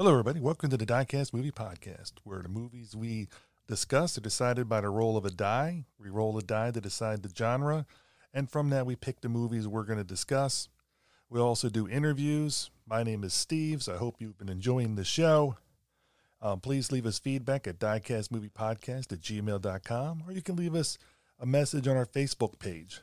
Hello, everybody. Welcome to the Diecast Movie Podcast, where the movies we discuss are decided by the roll of a die. We roll a die to decide the genre, and from that, we pick the movies we're going to discuss. We also do interviews. My name is Steve, so I hope you've been enjoying the show. Um, please leave us feedback at diecastmoviepodcast at gmail.com, or you can leave us a message on our Facebook page.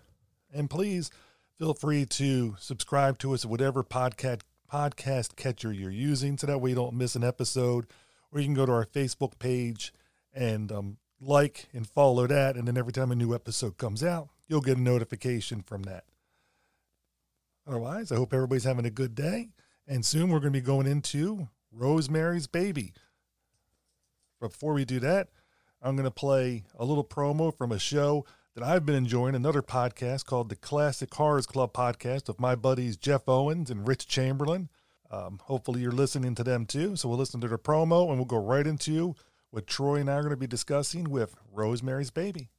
And please feel free to subscribe to us at whatever podcast podcast catcher you're using. So that way you don't miss an episode. Or you can go to our facebook page and um, like and follow that. And then every time a new episode comes out you'll get a notification from that. Otherwise i hope everybody's having a good day. And soon we're going to be going into rosemary's baby. Before we do that i'm going to play a little promo from a show that I've been enjoying another podcast called the Classic Horrors Club podcast of my buddies Jeff Owens and Rich Chamberlain. Um, hopefully, you're listening to them too. So, we'll listen to their promo and we'll go right into what Troy and I are going to be discussing with Rosemary's Baby.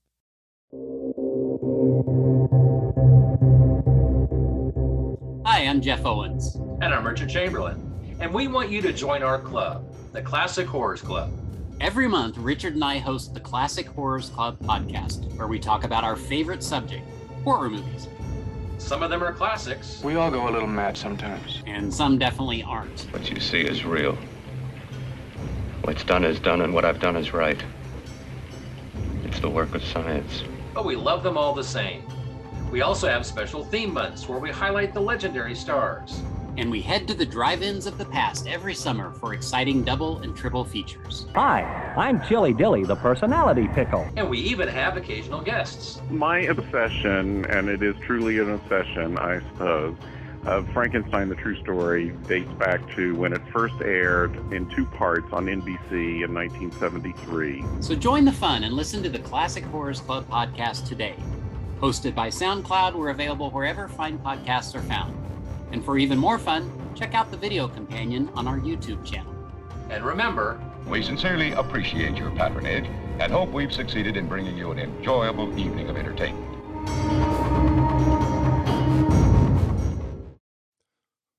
Hi, I'm Jeff Owens. And I'm Richard Chamberlain. And we want you to join our club, the Classic Horrors Club. Every month, Richard and I host the Classic Horrors Club podcast, where we talk about our favorite subject horror movies. Some of them are classics. We all go a little mad sometimes. And some definitely aren't. What you see is real. What's done is done, and what I've done is right. It's the work of science. But we love them all the same. We also have special theme months where we highlight the legendary stars. And we head to the drive ins of the past every summer for exciting double and triple features. Hi, I'm Chili Dilly, the personality pickle. And we even have occasional guests. My obsession, and it is truly an obsession, I suppose, of Frankenstein the True Story dates back to when it first aired in two parts on NBC in 1973. So join the fun and listen to the Classic Horrors Club podcast today. Hosted by SoundCloud, we're available wherever fine podcasts are found. And for even more fun, check out the video companion on our YouTube channel. And remember, we sincerely appreciate your patronage and hope we've succeeded in bringing you an enjoyable evening of entertainment.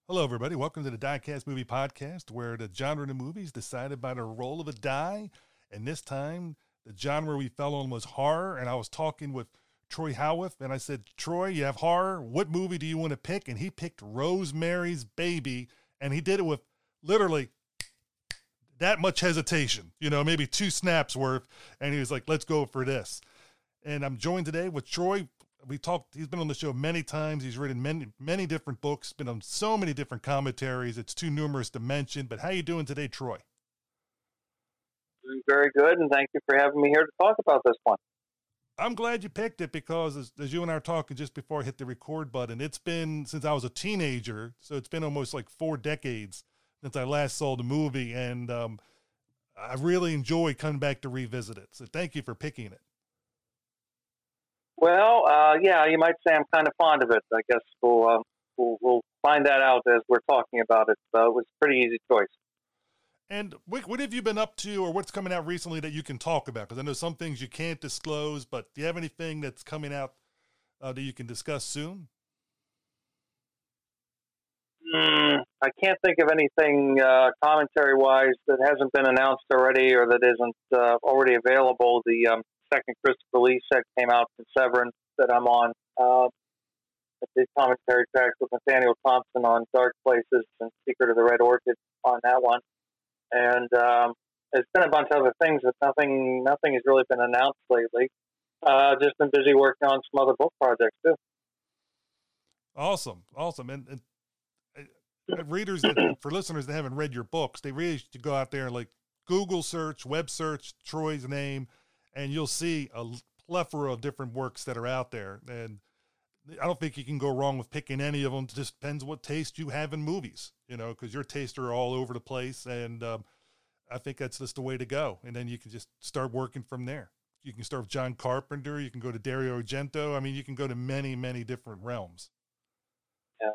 Hello, everybody. Welcome to the Diecast Movie Podcast, where the genre of the movie is decided by the roll of a die. And this time, the genre we fell on was horror. And I was talking with Troy Howarth, and I said, Troy, you have horror. What movie do you want to pick? And he picked Rosemary's Baby, and he did it with literally that much hesitation, you know, maybe two snaps worth. And he was like, let's go for this. And I'm joined today with Troy. We talked, he's been on the show many times. He's written many, many different books, been on so many different commentaries. It's too numerous to mention. But how are you doing today, Troy? Doing very good, and thank you for having me here to talk about this one. I'm glad you picked it because as, as, you and I were talking just before I hit the record button, it's been since I was a teenager, so it's been almost like four decades since I last saw the movie, and um, I really enjoy coming back to revisit it. So thank you for picking it. Well, uh, yeah, you might say I'm kind of fond of it. I guess we'll, uh, we'll, we'll find that out as we're talking about it. So it was a pretty easy choice. And what, what have you been up to, or what's coming out recently that you can talk about? Because I know some things you can't disclose, but do you have anything that's coming out uh, that you can discuss soon? Mm, I can't think of anything uh, commentary-wise that hasn't been announced already, or that isn't uh, already available. The um, second Christopher Lee set came out from Severin that I'm on. Uh, commentary tracks with Nathaniel Thompson on Dark Places and Secret of the Red Orchid on that one and um, there's been a bunch of other things, but nothing nothing has really been announced lately. Uh, just been busy working on some other book projects too. Awesome, awesome, and, and uh, readers that, for listeners that haven't read your books, they really should go out there and like Google search, web search Troy's name, and you'll see a plethora of different works that are out there. And I don't think you can go wrong with picking any of them. It just depends what taste you have in movies, you know, because your tastes are all over the place. And um, I think that's just the way to go. And then you can just start working from there. You can start with John Carpenter. You can go to Dario Argento. I mean, you can go to many, many different realms. Yeah.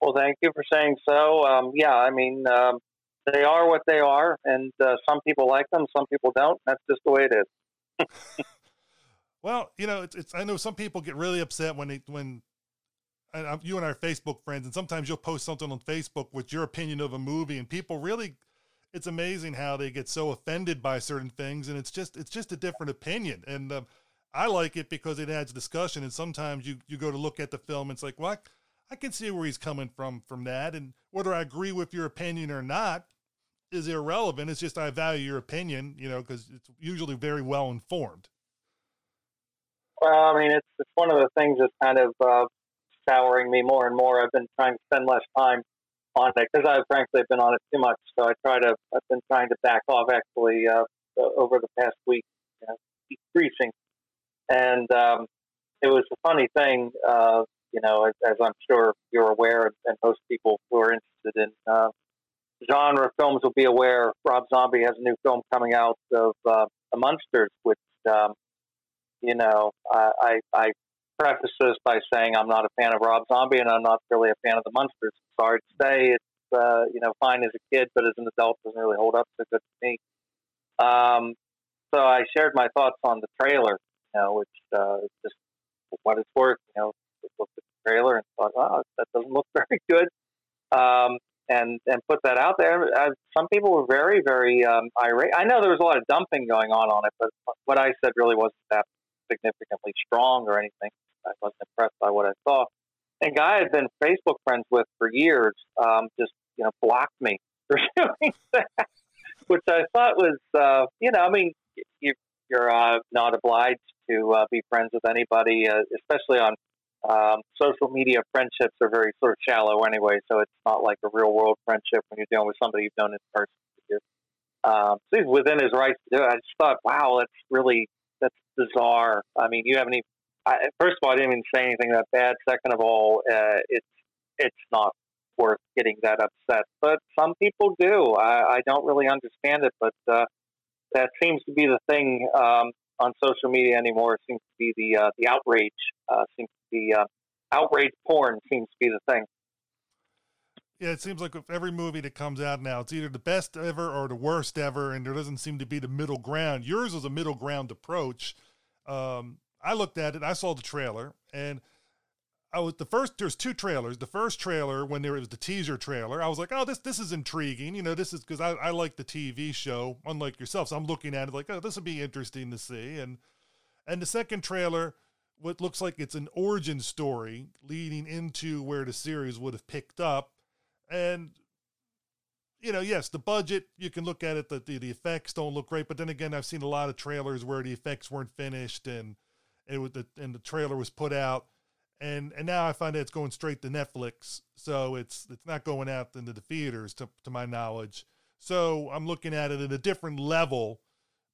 Well, thank you for saying so. Um, yeah, I mean, um, they are what they are, and uh, some people like them, some people don't. That's just the way it is. Well, you know, it's, it's I know some people get really upset when they when and you and I are Facebook friends, and sometimes you'll post something on Facebook with your opinion of a movie, and people really it's amazing how they get so offended by certain things, and it's just it's just a different opinion. And um, I like it because it adds discussion. And sometimes you you go to look at the film, and it's like, well, I, I can see where he's coming from from that, and whether I agree with your opinion or not is irrelevant. It's just I value your opinion, you know, because it's usually very well informed. Well, I mean, it's it's one of the things that's kind of uh, souring me more and more. I've been trying to spend less time on it because I've frankly been on it too much. So I try to. I've been trying to back off actually uh, over the past week, you know, decreasing. And um, it was a funny thing, uh, you know, as, as, I'm sure you're aware, and most people who are interested in uh, genre films will be aware. Rob Zombie has a new film coming out of uh, The Munsters, which um, you know, I, I preface this by saying I'm not a fan of Rob Zombie and I'm not really a fan of the Munsters. Sorry to say, it's uh, you know fine as a kid, but as an adult doesn't really hold up so good to me. Um, so I shared my thoughts on the trailer, you know, which uh, just what it's worth. You know, looked at the trailer and thought, oh, that doesn't look very good. Um, and and put that out there. Uh, some people were very very um, irate. I know there was a lot of dumping going on on it, but what I said really wasn't that significantly strong or anything. I wasn't impressed by what I saw. And guy I'd been Facebook friends with for years um, just you know blocked me for doing that, which I thought was uh, you know I mean you, you're uh, not obliged to uh, be friends with anybody, uh, especially on um, social media. Friendships are very sort of shallow anyway, so it's not like a real world friendship when you're dealing with somebody you've known in person. Um, so he's within his rights to do it. I just thought, wow, that's really that's bizarre. I mean, you haven't even. I, first of all, I didn't even say anything that bad. Second of all, uh, it's it's not worth getting that upset. But some people do. I, I don't really understand it, but uh, that seems to be the thing um, on social media anymore. Seems to be the uh, the outrage. Uh, seems to be uh, outrage porn seems to be the thing. Yeah, it seems like with every movie that comes out now, it's either the best ever or the worst ever, and there doesn't seem to be the middle ground. Yours was a middle ground approach. Um, I looked at it, I saw the trailer, and I was the first. There's two trailers. The first trailer, when there was the teaser trailer, I was like, "Oh, this this is intriguing." You know, this is because I, I like the TV show, unlike yourself. So I'm looking at it like, "Oh, this would be interesting to see." And and the second trailer, what looks like it's an origin story leading into where the series would have picked up and you know, yes, the budget, you can look at it, the, the, the, effects don't look great. But then again, I've seen a lot of trailers where the effects weren't finished and it was the, and the trailer was put out. And and now I find that it's going straight to Netflix. So it's it's not going out into the theaters to, to my knowledge. So I'm looking at it at a different level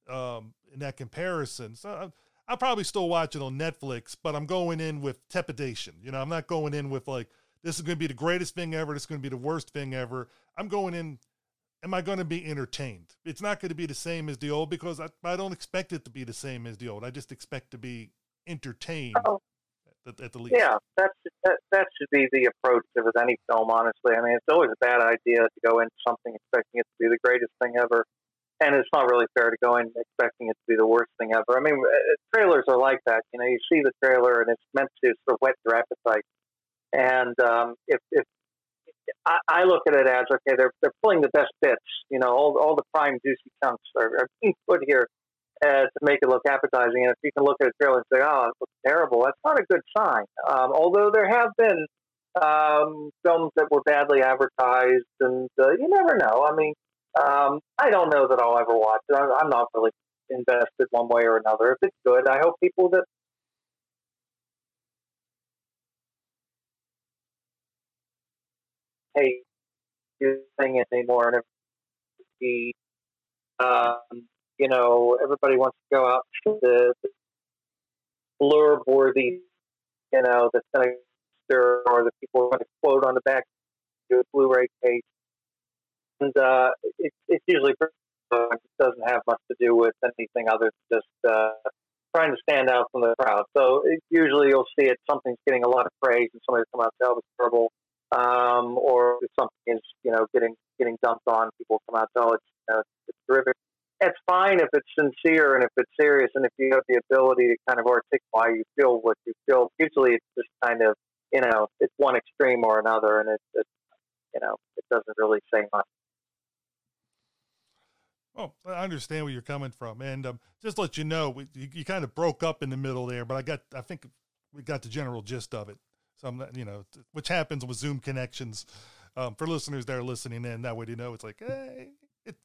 um, in that comparison. So I'm, I'll probably still watch it on Netflix, but I'm going in with trepidation. You know, I'm not going in with like, this is going to be the greatest thing ever. This is going to be the worst thing ever. I'm going in. Am I going to be entertained? It's not going to be the same as the old because I, I don't expect it to be the same as the old. I just expect to be entertained oh. at, at, the least. Yeah, that, that that should be the approach with any film. Honestly, I mean, it's always a bad idea to go into something expecting it to be the greatest thing ever, and it's not really fair to go in expecting it to be the worst thing ever. I mean, uh, trailers are like that. You know, you see the trailer and it's meant to sort of whet your appetite and um, if, if I, I, look at it as okay, they're they're pulling the best bits. You know, all all the prime juicy chunks are, are being put here uh, to make it look appetizing. And if you can look at a trailer and say, "Oh, it looks terrible," that's not a good sign. Um, although there have been um, films that were badly advertised, and uh, you never know. I mean, um, I don't know that I'll ever watch it. I'm not really invested one way or another. If it's good, I hope people that hey, thing it anymore, and the um, you know everybody wants to go out to the, the blurb worthy, you know, that's going to or the people going to quote on the back of a Blu-ray case, and uh, it, it's usually it doesn't have much to do with anything other than just uh, trying to stand out from the crowd. So it, usually you'll see it something's getting a lot of praise and somebody come out say, "Oh, it's terrible." Um, or if something is you know getting getting dumped on, people come out and oh, it's, uh, it's terrific. It's fine if it's sincere and if it's serious, and if you have the ability to kind of articulate why you feel what you feel. Usually, it's just kind of you know it's one extreme or another, and it's, it you know it doesn't really say much. Well, I understand where you're coming from, and um, just let you know, we, you, you, kind of broke up in the middle there, but I got, I think we got the general gist of it. You know, which happens with Zoom connections. Um, for listeners that are listening in, that way you know it's like, hey, it,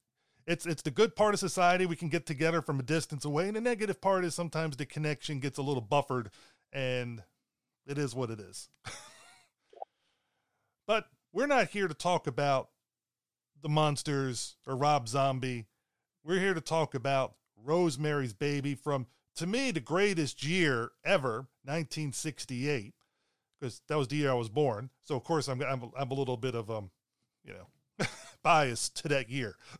it's it's the good part of society. We can get together from a distance away, and the negative part is sometimes the connection gets a little buffered, and it is what it is. but we're not here to talk about the Munsters or Rob Zombie. We're here to talk about Rosemary's Baby from, to me, the greatest year ever, 1968, because that was the year I was born. So of course I'm I'm, I'm a little bit of um, you know, biased to that year.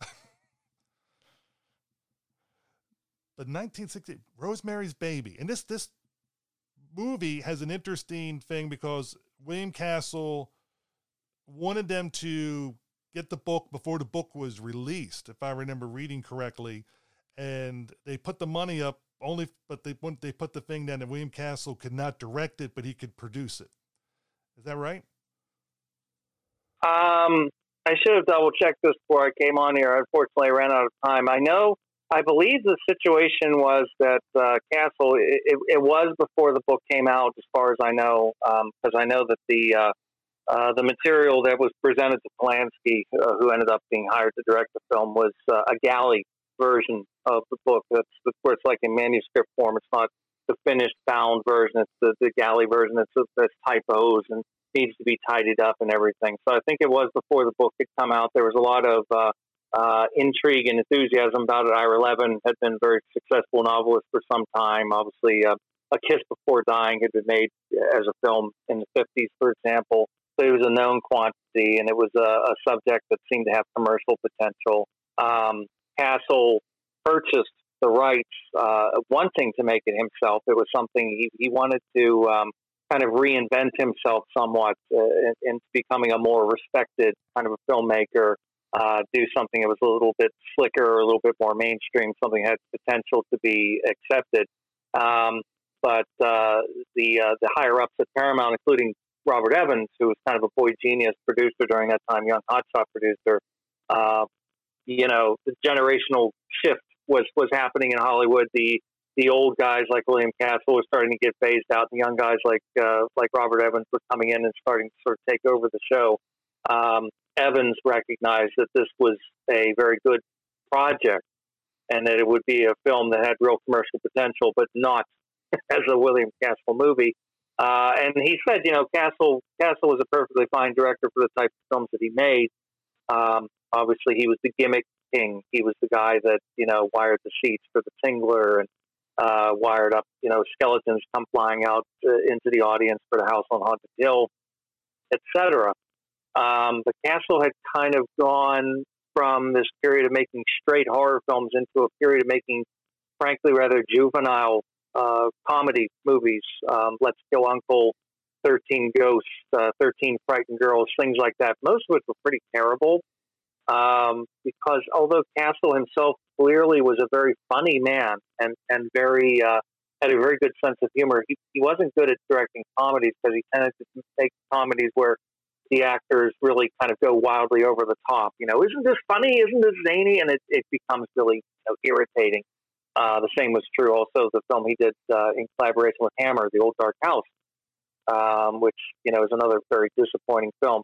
but 1960, Rosemary's Baby, and this this movie has an interesting thing because William Castle wanted them to get the book before the book was released, if I remember reading correctly, and they put the money up only, but they they put the thing down that William Castle could not direct it, but he could produce it. Is that right? Um, I should have double checked this before I came on here. Unfortunately, I ran out of time. I know, I believe the situation was that uh, Castle. It, it, it, was before the book came out, as far as I know, because um, I know that the uh, uh, the material that was presented to Polanski, uh, who ended up being hired to direct the film, was uh, a galley version of the book. That's, where it's like in manuscript form. It's not the finished bound version. It's the, the galley version. It's there's typos and needs to be tidied up and everything. So I think it was before the book had come out. There was a lot of uh, uh, intrigue and enthusiasm about it. Ira Levin had been a very successful novelist for some time. Obviously, uh, A Kiss Before Dying had been made as a film in the 50s, for example So it was a known quantity and it was a, a subject that seemed to have commercial potential. Um, Castle purchased the rights, uh, wanting to make it himself. It was something he, he wanted to um, kind of reinvent himself somewhat uh, into becoming a more respected kind of a filmmaker. Uh, do something that was a little bit slicker, a little bit more mainstream, something that had potential to be accepted. Um, but uh, the uh, the higher ups at Paramount, including Robert Evans, who was kind of a boy genius producer during that time, young hotshot producer. Uh, you know, the generational shift was was happening in Hollywood. The the old guys like William Castle were starting to get phased out. The young guys like uh, like Robert Evans were coming in and starting to sort of take over the show. Um, Evans recognized that this was a very good project and that it would be a film that had real commercial potential, but not as a William Castle movie. Uh, and he said, you know, Castle Castle was a perfectly fine director for the type of films that he made. Um, obviously, he was the gimmick king. He was the guy that you know wired the sheets for the Tingler and uh, wired up, you know, skeletons come flying out uh, into the audience for the House on Haunted Hill, etc. Um, but Castle had kind of gone from this period of making straight horror films into a period of making, frankly, rather juvenile uh, comedy movies. Um, Let's Kill Uncle, 13 Ghosts, uh, 13 Frightened Girls, things like that. Most of it were pretty terrible um, because although Castle himself clearly was a very funny man and, and very uh, had a very good sense of humor, he, he wasn't good at directing comedies because he tended to make comedies where the actors really kind of go wildly over the top. You know, isn't this funny? Isn't this zany? And it, it becomes really you know, irritating. Uh, the same was true also of the film he did uh, in collaboration with Hammer, The Old Dark House, um, which you know is another very disappointing film.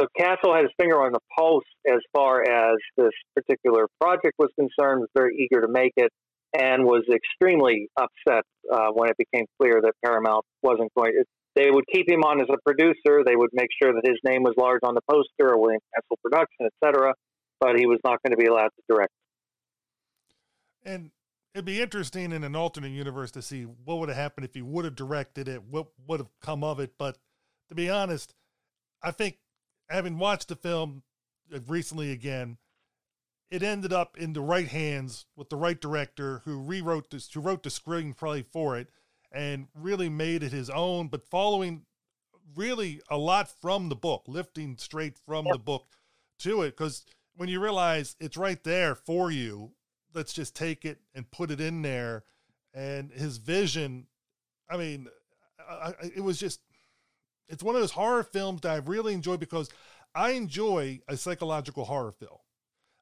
So Castle had his finger on the pulse as far as this particular project was concerned. Was very eager to make it, and was extremely upset uh, when it became clear that Paramount wasn't going. to they would keep him on as a producer. They would make sure that his name was large on the poster, or William Castle Production, etc. But he was not going to be allowed to direct. And it'd be interesting in an alternate universe to see what would have happened if he would have directed it, what would have come of it. But to be honest, I think having watched the film uh, recently again, it ended up in the right hands with the right director who rewrote this, who wrote the screenplay for it and really made it his own, but following really a lot from the book, lifting straight from the book to it. Because when you realize it's right there for you let's just take it and put it in there. And his vision, I mean, I, I, it was just, it's one of those horror films that I really enjoy because I enjoy a psychological horror film.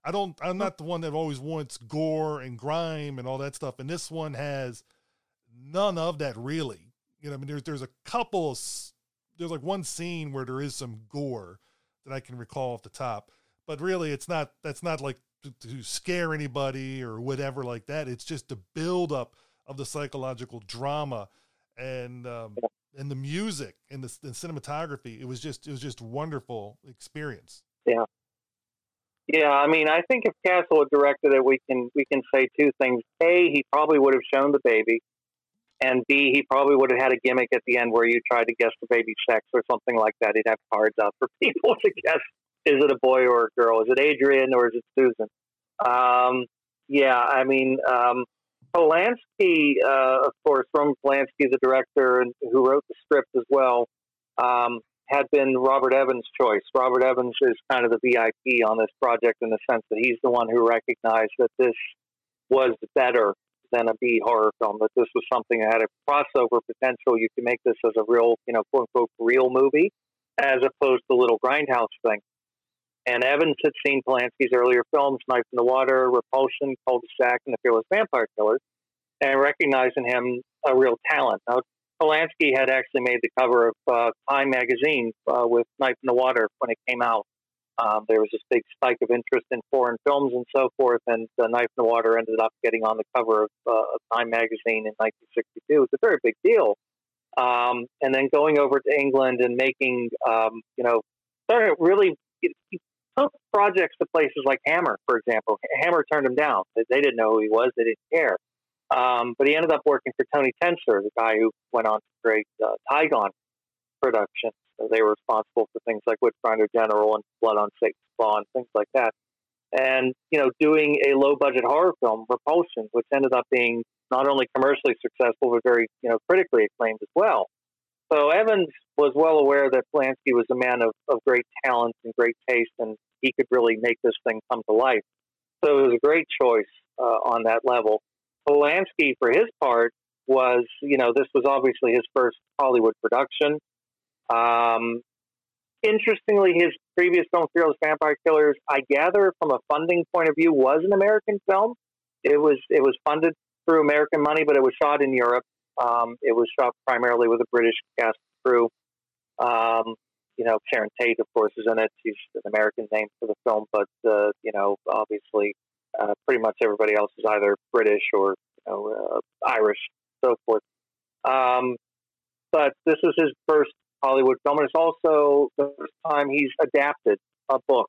I don't. I'm not the one that always wants gore and grime and all that stuff. And this one has none of that really. You know, I mean, there's there's a couple. There's like one scene where there is some gore that I can recall off the top, but really, it's not. That's not like to, to scare anybody or whatever like that. It's just the build up of the psychological drama and um, and the music and the, the cinematography. It was just it was just wonderful experience. Yeah. Yeah, I mean, I think if Castle had directed it, we can we can say two things. A, he probably would have shown the baby, and B, he probably would have had a gimmick at the end where you tried to guess the baby's sex or something like that. He'd have cards out for people to guess: is it a boy or a girl? Is it Adrian or is it Susan? Um, yeah, I mean, um, Polanski, uh, of course, Roman Polanski, the director and who wrote the script as well, um, had been Robert Evans' choice. Robert Evans is kind of the VIP on this project in the sense that he's the one who recognized that this was better than a B horror film, that this was something that had a crossover potential. You can make this as a real, you know, quote unquote, real movie as opposed to little grindhouse thing. And Evans had seen Polanski's earlier films, Knife in the Water, Repulsion, Cul-de-sac, and The Fearless Vampire Killer, and recognized in him a real talent. Now, Polanski had actually made the cover of uh, Time magazine uh, with Knife in the Water when it came out. Um, there was this big spike of interest in foreign films and so forth, and the Knife in the Water ended up getting on the cover of, uh, of Time magazine in 1962. It was a very big deal. Um, and then going over to England and making, um, you know, really he took projects to places like Hammer, for example. Hammer turned him down. They didn't know who he was. They didn't care. Um, but he ended up working for Tony Tenser, the guy who went on to create uh, Tigon production. So they were responsible for things like Witchfinder General and Blood on Satan's Claw and things like that. And, you know, doing a low budget horror film, Repulsion, which ended up being not only commercially successful, but very, you know, critically acclaimed as well. So Evans was well aware that Polanski was a man of, of great talent and great taste, and he could really make this thing come to life. So it was a great choice uh, on that level. Polanski, for his part, was, you know, this was obviously his first Hollywood production. Um, interestingly, his previous film, Fearless Vampire Killers, I gather from a funding point of view, was an American film. It was it was funded through American money, but it was shot in Europe. Um, it was shot primarily with a British cast crew. Um, you know, Sharon Tate, of course, is in it. She's an American name for the film, but uh, you know, obviously, uh, pretty much everybody else is either British or you know, uh, Irish, so forth. Um, but this is his first Hollywood film, and it's also the first time he's adapted a book.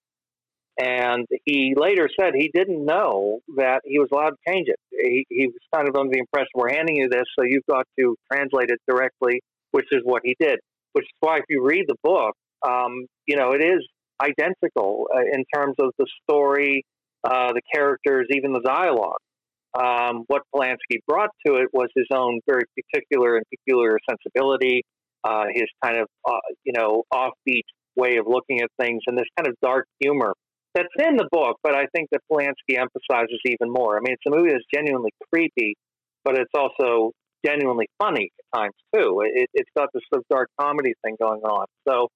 And he later said he didn't know that he was allowed to change it. He, he was kind of under the impression we're handing you this, so you've got to translate it directly, which is what he did. Which is why, if you read the book, um, you know it is identical uh, in terms of the story, uh, the characters, even the dialogue. Um, what Polanski brought to it was his own very particular and peculiar sensibility, uh, his kind of uh, you know offbeat way of looking at things, and this kind of dark humor that's in the book. But I think that Polanski emphasizes even more. I mean, it's a movie that's genuinely creepy, but it's also genuinely funny at times too. It, has got this sort of dark comedy thing going on. So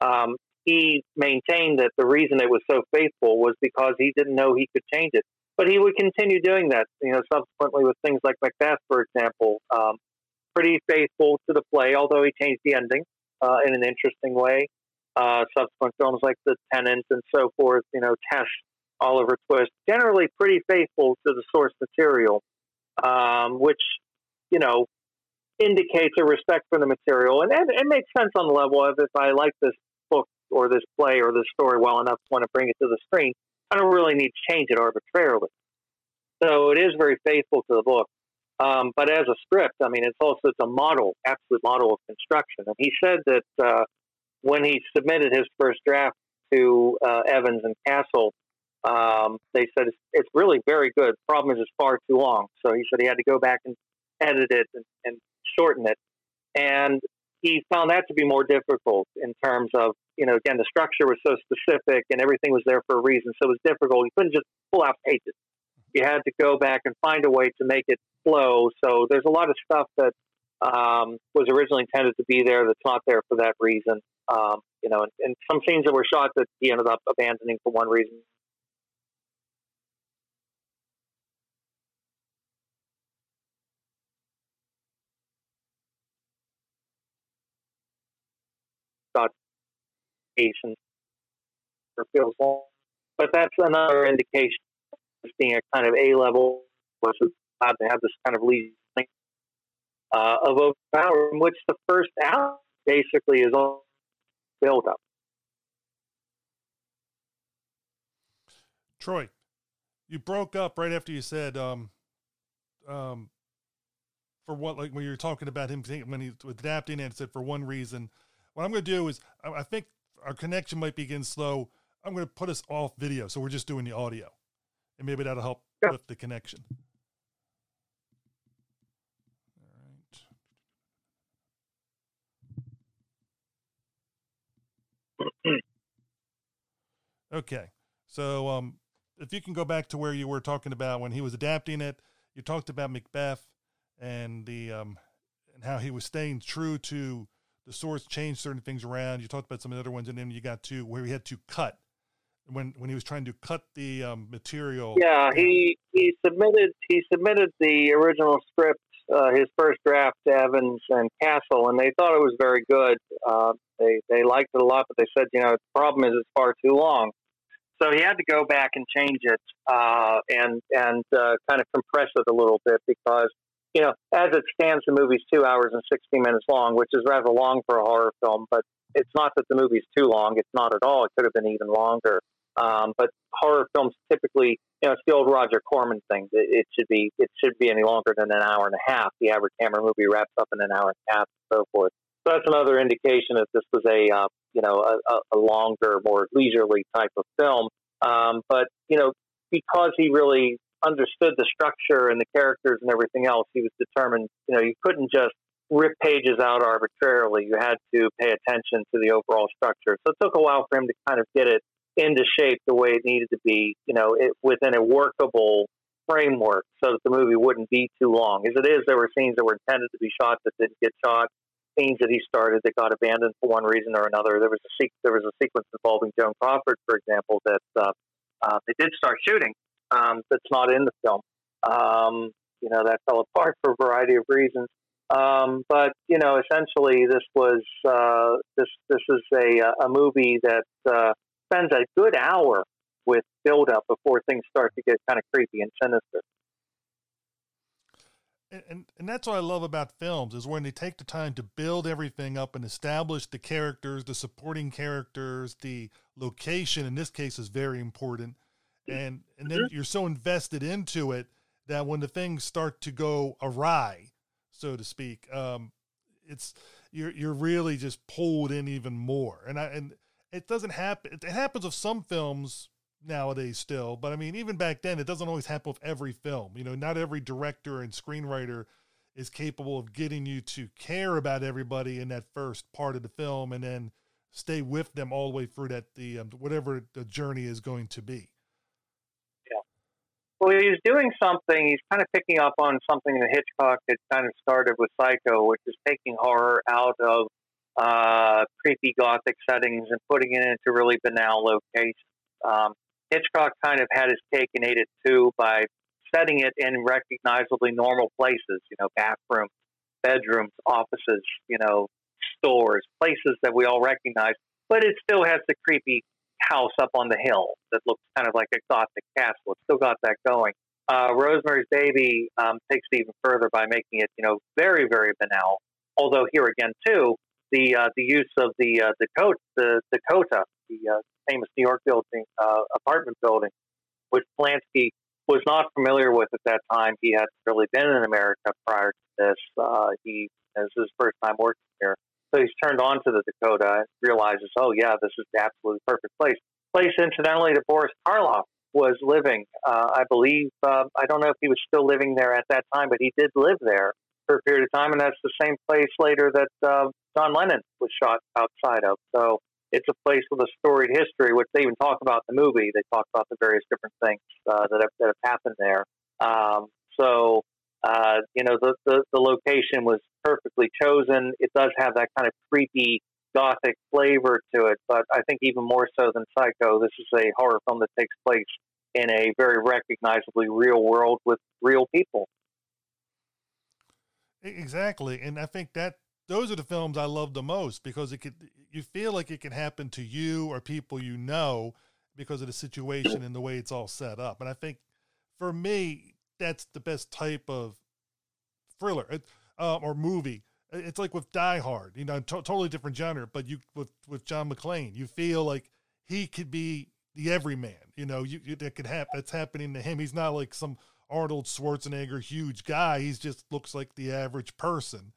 um, he maintained that the reason it was so faithful was because he didn't know he could change it. But he would continue doing that, you know, subsequently with things like Macbeth, for example. Um, pretty faithful to the play, although he changed the ending uh, in an interesting way. Uh, subsequent films like The Tenant and so forth, you know, Tess, Oliver Twist, generally pretty faithful to the source material, um, which, you know, indicates a respect for the material. And, and it makes sense on the level of if I like this book or this play or this story well enough to want to bring it to the screen, I don't really need to change it arbitrarily. So it is very faithful to the book. Um, but as a script, I mean, it's also it's a model, absolute model of construction. And he said that uh, when he submitted his first draft to uh, Evans and Castle, um, they said it's, it's, really very good. Problem is it's far too long. So he said he had to go back and edit it and, and shorten it. And he found that to be more difficult in terms of, you know, again, the structure was so specific and everything was there for a reason. So it was difficult. You couldn't just pull out pages. You had to go back and find a way to make it flow. So there's a lot of stuff that um, was originally intended to be there that's not there for that reason. Um, you know, and, and, some scenes that were shot that he ended up abandoning for one reason shot and or feels long. But that's another indication of being a kind of A level, was allowed to have this kind of lead uh, of power, in which the first act basically is all build up. Troy, you broke up right after you said, um, um, for what, like when you were talking about him when he was adapting and said for one reason. What I'm going to do is, I think our connection might be getting slow. I'm going to put us off video, so we're just doing the audio, and maybe that'll help yeah. with the connection. All right. Okay, so um, if you can go back to where you were talking about when he was adapting it, you talked about Macbeth and the um, and how he was staying true to the source, changed certain things around. You talked about some of the other ones, and then you got to where he had to cut when when he was trying to cut the um, material. Yeah, he he submitted he submitted the original script, uh, his first draft to Evans and Castle, and they thought it was very good. Uh, they they liked it a lot, but they said, you know, the problem is it's far too long. So he had to go back and change it uh, and and uh, kind of compress it a little bit because you know as it stands, the movie's two hours and sixty minutes long, which is rather long for a horror film. But it's not that the movie's too long; it's not at all. It could have been even longer. Um, but horror films typically, you know, it's the old Roger Corman thing. It, it, should be it should be any longer than an hour and a half. The average Hammer movie wraps up in an hour and a half, and so forth. So that's another indication that this was a uh, you know a, a, longer, more leisurely type of film. Um, but you know, because he really understood the structure and the characters and everything else, he was determined. You know, you couldn't just rip pages out arbitrarily. You had to pay attention to the overall structure. So it took a while for him to kind of get it into shape the way it needed to be. You know, it, within a workable framework, so that the movie wouldn't be too long. As it is, there were scenes that were intended to be shot that didn't get shot scenes that he started that got abandoned for one reason or another. There was a se- there was a sequence involving Joan Crawford, for example, that uh, uh, they did start shooting. Um, that's not in the film. Um, you know that fell apart for a variety of reasons. Um, but you know, essentially, this was uh, this this is a a movie that uh, spends a good hour with build up before things start to get kind of creepy and sinister and, and, and that's what I love about films is when they take the time to build everything up and establish the characters, the supporting characters, the location in this case is very important. And and then mm-hmm. you're so invested into it that when the things start to go awry, so to speak, um, it's you're you're really just pulled in even more. And I and it doesn't happen. It happens with some films nowadays still. But I mean, even back then, it doesn't always happen with every film. You know, not every director and screenwriter is capable of getting you to care about everybody in that first part of the film and then stay with them all the way through that the um, whatever the journey is going to be. Well, he's doing something. He's kind of picking up on something that Hitchcock had kind of started with Psycho, which is taking horror out of uh, creepy gothic settings and putting it into really banal locations. Um, Hitchcock kind of had his cake and ate it too by setting it in recognizably normal places, you know, bathrooms, bedrooms, offices, you know, stores, places that we all recognize. But it still has the creepy house up on the hill that looks kind of like a gothic castle. It's still got that going. Uh, Rosemary's Baby um, takes it even further by making it, you know, very, very banal. Although here again, too, the uh, the use of the uh, Dakota, the Dakota, the uh, famous New York building, uh, apartment building, which Polanski was not familiar with at that time. He hadn't really been in America prior to this. Uh, he this is his first time working here, so he's turned on to the Dakota realizes, oh yeah, this is the absolutely perfect place. Place, incidentally, that Boris Karloff was living. Uh, I believe uh, I don't know if he was still living there at that time, but he did live there for a period of time, and that's the same place later that uh, John Lennon was shot outside of. So it's a place with a storied history, which they even talk about in the movie. They talk about the various different things uh, that, have, that have happened there. Um, so, uh, you know, the, the, the location was perfectly chosen. It does have that kind of creepy gothic flavor to it, but I think even more so than Psycho, this is a horror film that takes place in a very recognizably real world with real people. Exactly, and I think that those are the films I love the most because it could you feel like it can happen to you or people you know because of the situation and the way it's all set up. And I think for me, that's the best type of thriller uh, or movie. It's like with Die Hard, you know, totally different genre, but you with with John McClane, you feel like he could be the everyman. You know, you, you that could happen. That's happening to him. He's not like some Arnold Schwarzenegger huge guy. He's just looks like the average person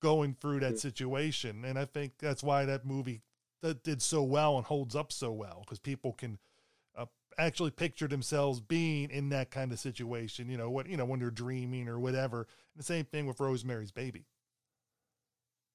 going through that situation. And I think that's why that movie that did so well and holds up so well because people can actually picture themselves being in that kind of situation. You know what? You know when they're dreaming or whatever. And the same thing with Rosemary's Baby.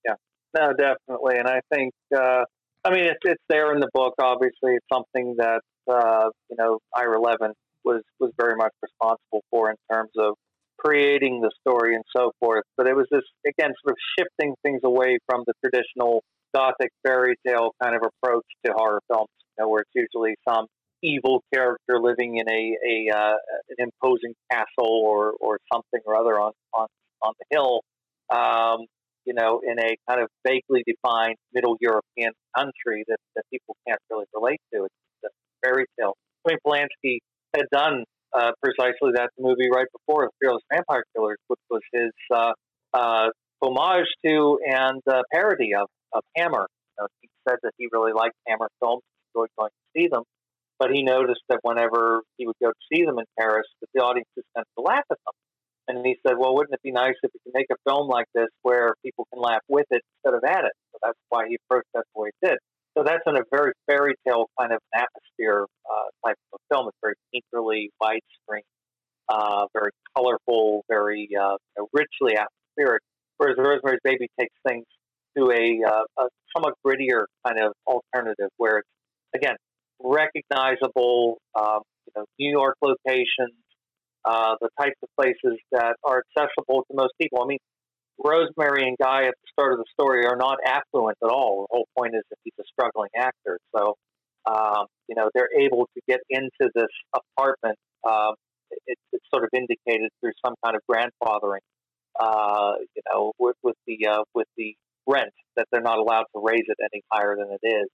Yeah, no, definitely. And I think uh, I mean it's it's there in the book. Obviously, it's something that uh, you know Ira Levin was was very much responsible for in terms of creating the story and so forth. But it was this again sort of shifting things away from the traditional gothic fairy tale kind of approach to horror films, you know, where it's usually some evil character living in a, a uh, an imposing castle or or something or other on on on the hill. Um, you know, in a kind of vaguely defined Middle European country that, that people can't really relate to. It's a fairy tale. I mean, Polanski had done uh, precisely that movie right before, Fearless Vampire Killers, which was his uh, uh, homage to and uh, parody of, of Hammer. You know, he said that he really liked Hammer films, enjoyed going to see them, but he noticed that whenever he would go to see them in Paris, that the audience just tended to laugh at them. And he said, well, wouldn't it be nice if we could make a film like this where people can laugh with it instead of at it? So that's why he approached that the way he did. So that's in a very fairy tale kind of atmosphere uh, type of film. It's very painterly, widescreen, uh, very colorful, very uh, richly atmospheric. Whereas Rosemary's Baby takes things to a, uh, a somewhat grittier kind of alternative, where it's again recognizable, um, you know, New York locations, uh, the types of places that are accessible to most people. I mean, Rosemary and Guy at the start of the story are not affluent at all. The whole point is that he's a struggling actor. So, um, you know, they're able to get into this apartment. Um, it, it's sort of indicated through some kind of grandfathering, uh, you know, with, with the uh, with the rent that they're not allowed to raise it any higher than it is.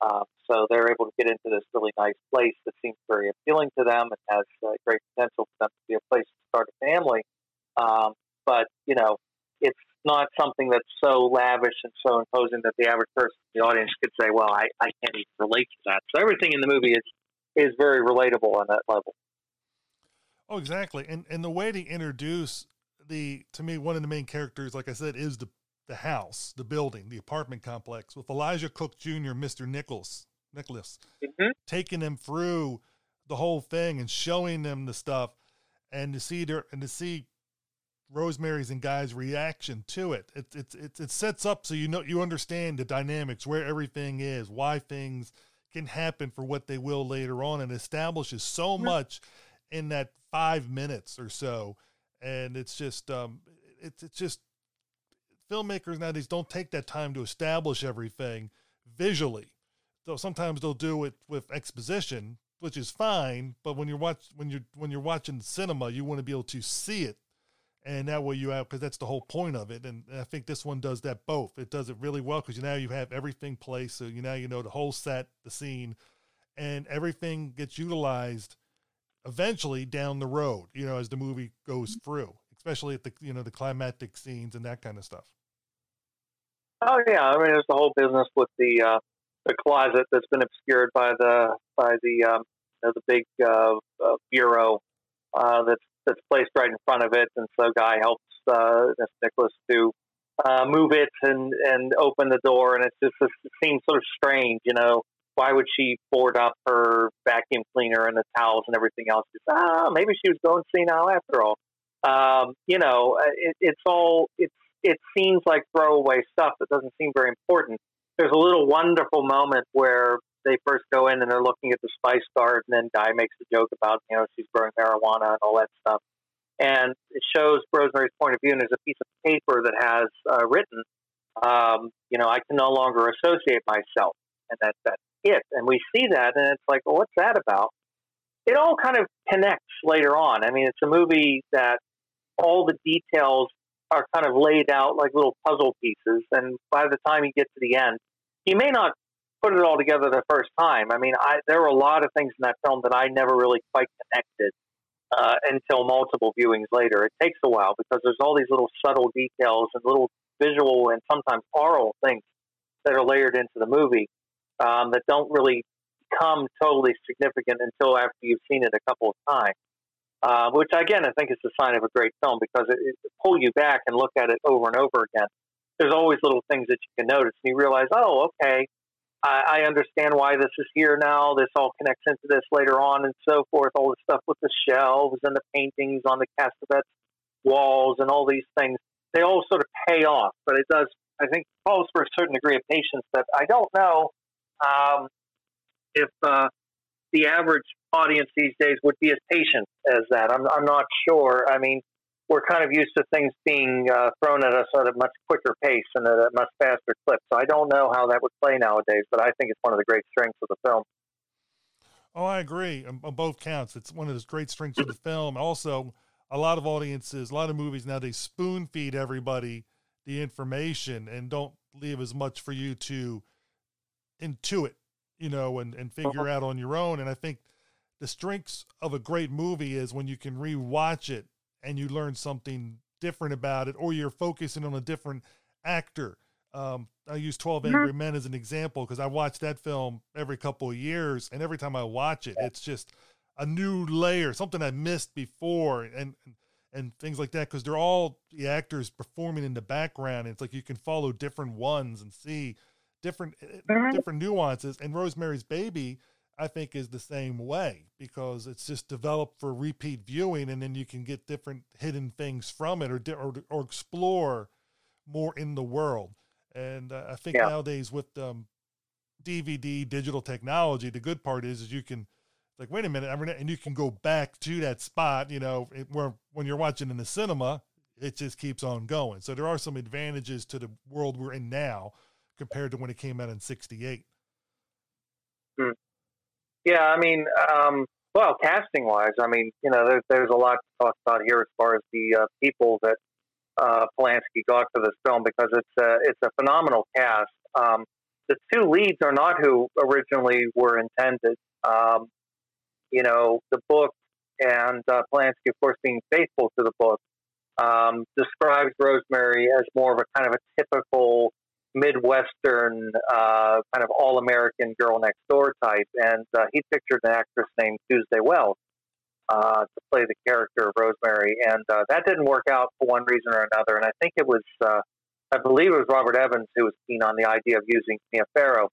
Um, so they're able to get into this really nice place that seems very appealing to them and has uh, great potential for them to be a place to start a family. Um, but you know, it's not something that's so lavish and so imposing that the average person in the audience could say, "Well, I, I can't even relate to that." So everything in the movie is is very relatable on that level. Oh, exactly, and and the way to introduce the to me one of the main characters, like I said, is the the house, the building, the apartment complex with Elisha Cook Jr., Mister Nichols, Nicholas, mm-hmm. taking them through the whole thing and showing them the stuff, and to see their and to see Rosemary's and Guy's reaction to it. It, it, it, it sets up so you know you understand the dynamics, where everything is, why things can happen for what they will later on, and establishes so much in that five minutes or so. And it's just um, it's it's just filmmakers nowadays don't take that time to establish everything visually. So sometimes they'll do it with exposition, which is fine. But when you're watch when you're when you're watching cinema, you want to be able to see it and that way you have because that's the whole point of it and i think this one does that both it does it really well because now you have everything placed so you now you know the whole set the scene and everything gets utilized eventually down the road you know as the movie goes through especially at the you know the climatic scenes and that kind of stuff oh yeah i mean there's the whole business with the uh the closet that's been obscured by the by the um you know, the big uh, uh bureau uh, that's that's placed right in front of it, and so Guy helps uh, Nicholas to uh, move it and and open the door, and it's just it seems sort of strange, you know. Why would she board up her vacuum cleaner and the towels and everything else? Just, ah, maybe she was going senile after all. Um, you know, uh, it, it's all it's it seems like throwaway stuff that doesn't seem very important. There's a little wonderful moment where they first go in and they're looking at the spice garden, and then Guy makes a joke about you know she's growing marijuana and all that stuff, and it shows Rosemary's point of view. And there's a piece of paper that has uh, written, um, you know, I can no longer associate myself, and that that's it. And we see that, and it's like, well, what's that about? It all kind of connects later on. I mean, it's a movie that all the details are kind of laid out like little puzzle pieces, and by the time you get to the end, you may not put it all together the first time. I mean, I, there were a lot of things in that film that I never really quite connected uh, until multiple viewings later. It takes a while because there's all these little subtle details and little visual and sometimes oral things that are layered into the movie um, that don't really become totally significant until after you've seen it a couple of times. Uh, which again, I think is a sign of a great film because it, it pull you back and look at it over and over again. There's always little things that you can notice, and you realize, oh, okay, I, I understand why this is here now. This all connects into this later on, and so forth. All the stuff with the shelves and the paintings on the Castevets walls and all these things, they all sort of pay off. But it does, I think, calls for a certain degree of patience that I don't know um, if uh, the average audience these days would be as patient as that. I'm, I'm not sure. I mean, we're kind of used to things being uh, thrown at us at a much quicker pace and at a much faster clip. So I don't know how that would play nowadays, but I think it's one of the great strengths of the film. Oh, I agree on, on both counts. It's one of the great strengths of the film. Also, a lot of audiences, a lot of movies now, they spoon feed everybody the information and don't leave as much for you to intuit, you know, and, and figure uh-huh. out on your own. And I think the strengths of a great movie is when you can rewatch it and you learn something different about it, or you're focusing on a different actor. Um, I use 12 Angry mm-hmm. Men as an example because I watch that film every couple of years, and every time I watch it, it's just a new layer, something I missed before, and and things like that. Because they're all the actors performing in the background. it's like you can follow different ones and see different mm-hmm. different nuances. And Rosemary's Baby I think is the same way because it's just developed for repeat viewing, and then you can get different hidden things from it, or or, or explore more in the world. And uh, I think yeah. nowadays with um, DVD digital technology, the good part is is you can like wait a minute, and you can go back to that spot. You know, it, where when you're watching in the cinema, it just keeps on going. So there are some advantages to the world we're in now compared to when it came out in '68. Hmm. Yeah, I mean, um, well, casting wise, I mean, you know, there's there's a lot to talk about here as far as the uh, people that uh, Polanski got for this film because it's a, it's a phenomenal cast. Um, the two leads are not who originally were intended. Um, you know, the book and uh, Polanski, of course, being faithful to the book, um, describes Rosemary as more of a kind of a typical Midwestern uh, kind of all American girl next door type. And uh, he pictured an actress named Tuesday Weld uh, to play the character of Rosemary. And uh, that didn't work out for one reason or another. And I think it was, uh, I believe it was Robert Evans who was keen on the idea of using Mia Farrow.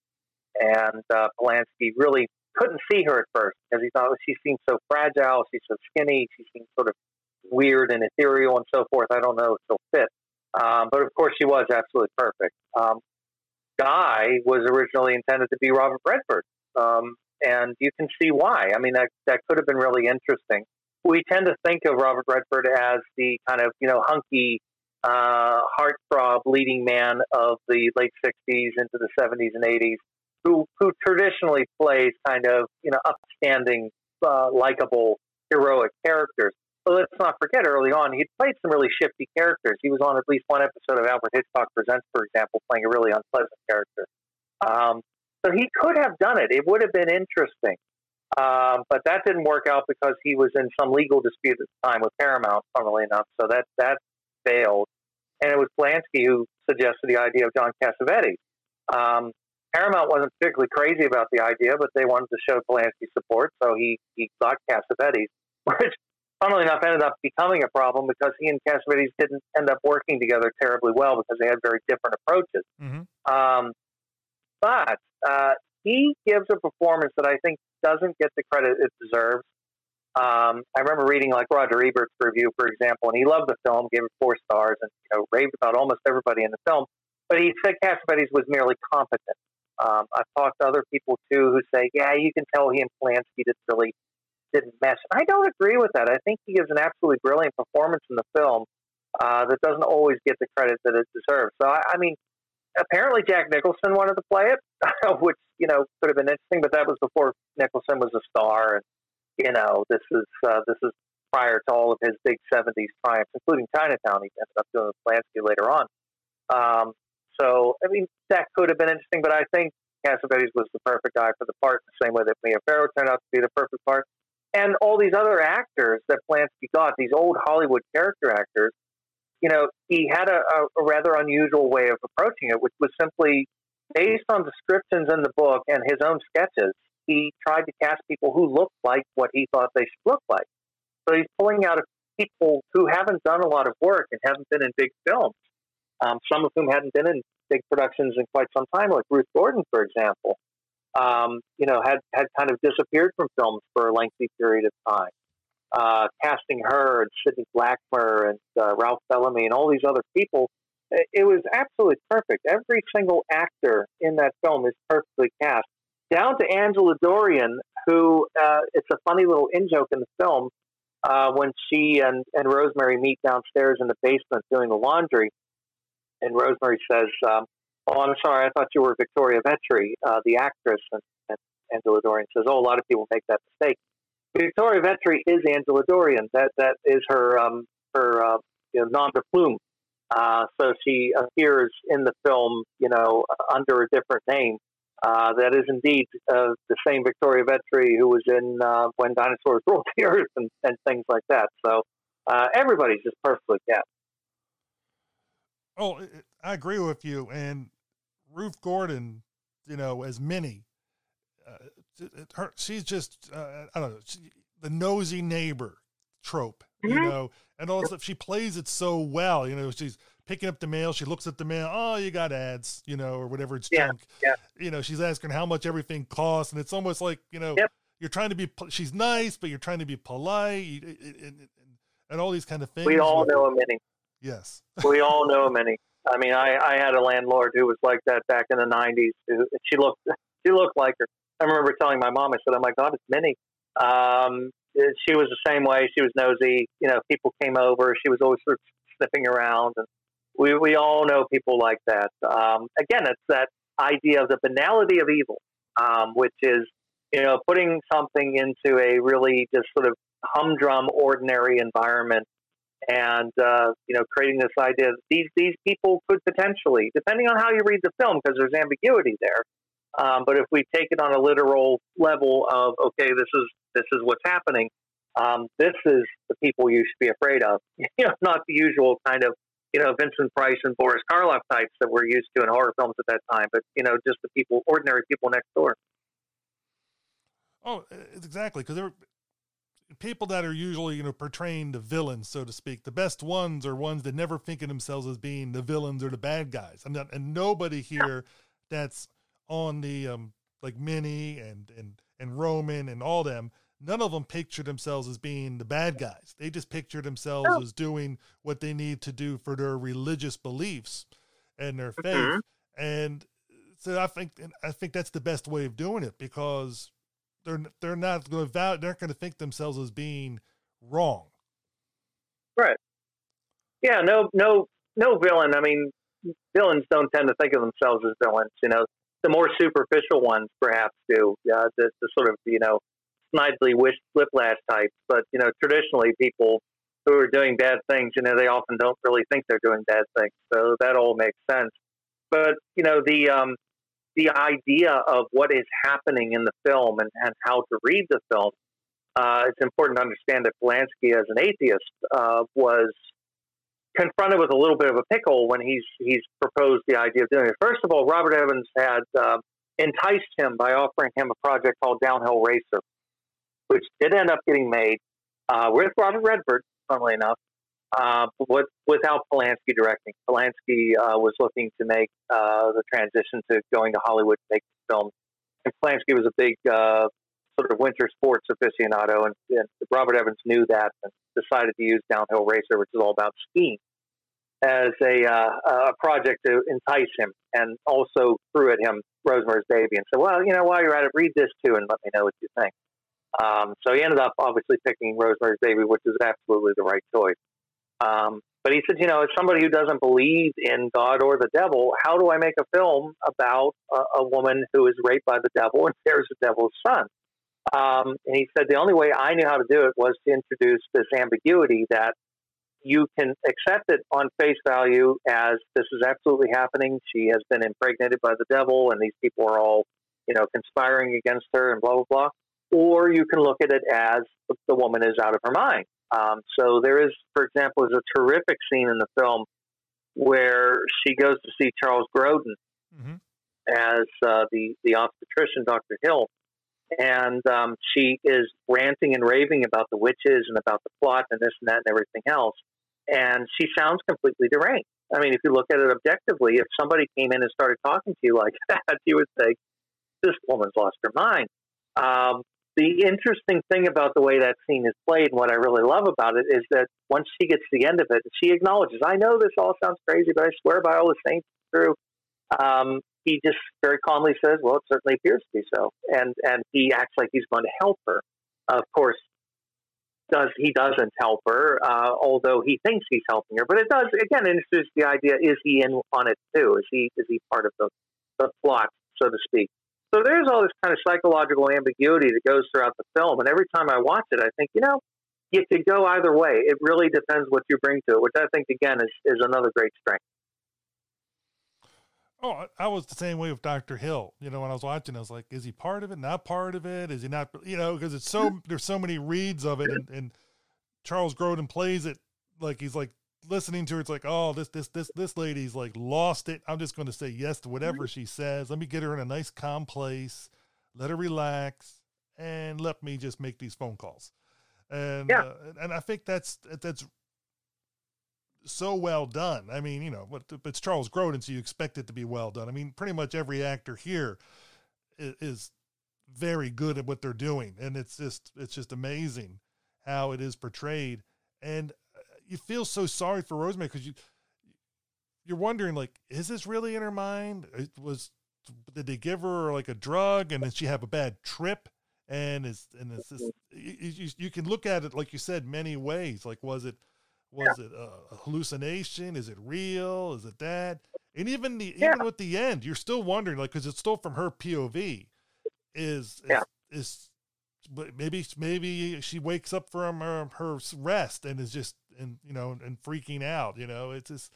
And uh, Polanski really couldn't see her at first because he thought well, she seemed so fragile, she's so skinny, she seemed sort of weird and ethereal and so forth. I don't know if she'll fit. Um, but of course, she was absolutely perfect. Um, Guy was originally intended to be Robert Redford, um, and you can see why. I mean, that that could have been really interesting. We tend to think of Robert Redford as the kind of you know hunky, uh, heartthrob leading man of the late '60s into the '70s and '80s, who who traditionally plays kind of you know upstanding, uh, likable, heroic characters. Let's not forget, early on, he'd played some really shifty characters. He was on at least one episode of Alfred Hitchcock Presents, for example, playing a really unpleasant character. Um, so he could have done it. It would have been interesting. Um, but that didn't work out because he was in some legal dispute at the time with Paramount, funnily enough. So that, that failed. And it was Polanski who suggested the idea of John Cassavetes. Um, Paramount wasn't particularly crazy about the idea, but they wanted to show Polanski support, so he, he got Cassavetes, which funnily enough, ended up becoming a problem because he and Cassavetes didn't end up working together terribly well because they had very different approaches. Mm-hmm. Um, but uh, he gives a performance that I think doesn't get the credit it deserves. Um, I remember reading like Roger Ebert's review, for example, and he loved the film, gave it four stars, and you know, raved about almost everybody in the film. But he said Cassavetes was merely competent. Um, I've talked to other people too who say, yeah, you can tell he and Polanski didn't really didn't mesh. I don't agree with that. I think he gives an absolutely brilliant performance in the film uh, that doesn't always get the credit that it deserves. So, I, I mean, apparently Jack Nicholson wanted to play it, which you know could have been interesting, but that was before Nicholson was a star, and you know this is uh, this is prior to all of his big 70s triumphs, including Chinatown. He ended up doing with Polanski later on. Um, so, I mean, that could have been interesting, but I think Cassavetes was the perfect guy for the part, the same way that Mia Farrow turned out to be the perfect part. And all these other actors that Polanski got, these old Hollywood character actors, you know, he had a, a, rather unusual way of approaching it, which was simply based on descriptions in the book and his own sketches. He tried to cast people who looked like what he thought they should look like. So he's pulling out people who haven't done a lot of work and haven't been in big films. Um, some of whom hadn't been in big productions in quite some time, like Ruth Gordon, for example. Um, you know, had had kind of disappeared from films for a lengthy period of time. Uh, casting her and Sidney Blackmer and uh, Ralph Bellamy and all these other people, it was absolutely perfect. Every single actor in that film is perfectly cast, down to Angela Dorian, who uh, it's a funny little in joke in the film uh, when she and, and Rosemary meet downstairs in the basement doing the laundry and Rosemary says, um, "Oh, I'm sorry, I thought you were Victoria Vetri, uh, the actress." And, and Angela Dorian says, "Oh, a lot of people make that mistake." Victoria Vetri is Angela Dorian. That that is her um, her uh, you know, nom de plume. Uh, so she appears in the film, you know, under a different name. Uh, that is indeed uh, the same Victoria Vetri who was in uh, When Dinosaurs Ruled the Earth and, and things like that. So uh, everybody's just perfectly cast. Oh, I agree with you. And Ruth Gordon, you know, as Minnie, uh, her, she's just, uh, I don't know, she, the nosy neighbor trope, mm-hmm. you know, and also she plays it so well. You know, she's picking up the mail. She looks at the mail. Oh, you got ads, you know, or whatever. It's yeah, junk. Yeah. You know, she's asking how much everything costs, and it's almost like you know, yep. you're trying to be. She's nice, but you're trying to be polite, and, and, and all these kind of things. We all know a Minnie. Yes. we all know many. I mean, I, I had a landlord who was like that back in the '90s. Who, She looked she looked like her. I remember telling my mom, I said, "Oh my God, it's Minnie." Um, she was the same way. She was nosy. You know, people came over. She was always sort of sniffing around, and we we all know people like that. Um, again, it's that idea of the banality of evil, um, which is you know putting something into a really just sort of humdrum, ordinary environment and uh, you know creating this idea that these these people could potentially, depending on how you read the film, because there's ambiguity there. Um, but if we take it on a literal level of okay, this is this is what's happening. Um, this is the people you should be afraid of. You know, not the usual kind of you know Vincent Price and Boris Karloff types that we're used to in horror films at that time, but you know just the people, ordinary people next door. Oh, exactly, because they're people that are usually you know portraying the villains, so to speak. The best ones are ones that never think of themselves as being the villains or the bad guys. And and nobody here that's on the um like Minnie and and and Roman and all them. None of them picture themselves as being the bad guys. They just picture themselves oh. as doing what they need to do for their religious beliefs and their faith. Mm-hmm. And so I think I think that's the best way of doing it because they're they're not going to they're not going to think themselves as being wrong. Right. Yeah. No. No. No villain. I mean, villains don't tend to think of themselves as villains. You know, the more superficial ones perhaps do. Yeah. The, the sort of you know, snidely wish whiplash types. But you know, traditionally people who are doing bad things, you know, they often don't really think they're doing bad things. So that all makes sense. But you know, the um, the idea of what is happening in the film and, and how to read the film, uh, it's important to understand that Polanski, as an atheist, uh, was confronted with a little bit of a pickle when he's he's proposed the idea of doing it. First of all, Robert Evans had uh, enticed him by offering him a project called Downhill Racer, which did end up getting made uh, with Robert Redford, funnily enough, uh, with, without Polanski directing. Polanski uh, was looking to make uh, the transition to going to Hollywood to make films. And Polanski was a big uh, sort of winter sports aficionado, and, and, Robert Evans knew that and decided to use Downhill Racer, which is all about skiing, as a, uh, a project to entice him, and also threw at him Rosemary's Baby and said, "Well, you know, while you're at it, read this too, and let me know what you think." Um, so he ended up obviously picking Rosemary's Baby, which is absolutely the right choice. Um, but he said, you know, as somebody who doesn't believe in God or the devil, how do I make a film about a, a woman who is raped by the devil and bears the devil's son? Um, and he said the only way I knew how to do it was to introduce this ambiguity that you can accept it on face value as this is absolutely happening. She has been impregnated by the devil, and these people are all, you know, conspiring against her, and blah blah blah. Or you can look at it as the woman is out of her mind. Um, so there is, for example, is a terrific scene in the film where she goes to see Charles Grodin mm-hmm. as uh, the the obstetrician, Dr. Hill, and um, she is ranting and raving about the witches and about the plot and this and that and everything else. And she sounds completely deranged. I mean, if you look at it objectively, if somebody came in and started talking to you like that, you would think this woman's lost her mind. Um, the interesting thing about the way that scene is played and what I really love about it is that once she gets to the end of it, she acknowledges, I know this all sounds crazy, but I swear by all the saints it's true. Um, he just very calmly says, "Well, it certainly appears to be so," and and he acts like he's going to help her. Of course, does he doesn't help her, uh, although he thinks he's helping her. But it does again introduce the idea: is he in on it too? Is he is he part of the the plot, so to speak? So there's all this kind of psychological ambiguity that goes throughout the film, and every time I watch it, I think, you know, you could go either way. It really depends what you bring to it, which I think again is is another great strength. Oh, I was the same way with Doctor Hill. You know, when I was watching, I was like, "Is he part of it? Not part of it? Is he not?" You know, because it's so there's so many reads of it, and, and Charles Grodin plays it like he's like listening to her. It's like, "Oh, this this this this lady's like lost it." I'm just going to say yes to whatever she says. Let me get her in a nice calm place, let her relax, and let me just make these phone calls. And yeah. uh, and I think that's that's so well done. I mean, you know, but it's Charles Grodin, so you expect it to be well done. I mean, pretty much every actor here is, is very good at what they're doing, and it's just it's just amazing how it is portrayed. And you feel so sorry for Rosemary because you you're wondering like, is this really in her mind? It was did they give her like a drug and did she have a bad trip? And is and it's just you, you, can look at it like you said many ways. Like, was it was yeah. it a hallucination? Is it real? Is it that? And even the yeah. even with the end, you're still wondering, like, because it's still from her POV. Is yeah. is, but maybe maybe she wakes up from her, her rest and is just and you know and freaking out. You know, it's just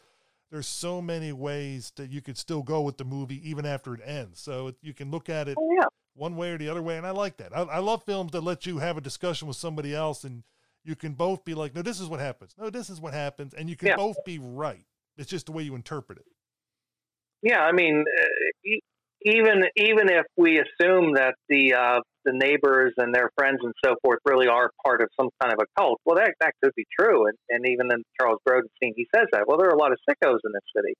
there's so many ways that you could still go with the movie even after it ends. So you can look at it oh, yeah. one way or the other way, and I like that. I, I love films that let you have a discussion with somebody else and you can both be like, no, this is what happens. No, this is what happens. And you can yeah. both be right. It's just the way you interpret it. Yeah. I mean, uh, even, even if we assume that the, uh, the neighbors and their friends and so forth really are part of some kind of a cult, well, that, that could be true. And, and even in Charles Grodin scene, he says that. Well, there are a lot of sickos in this city.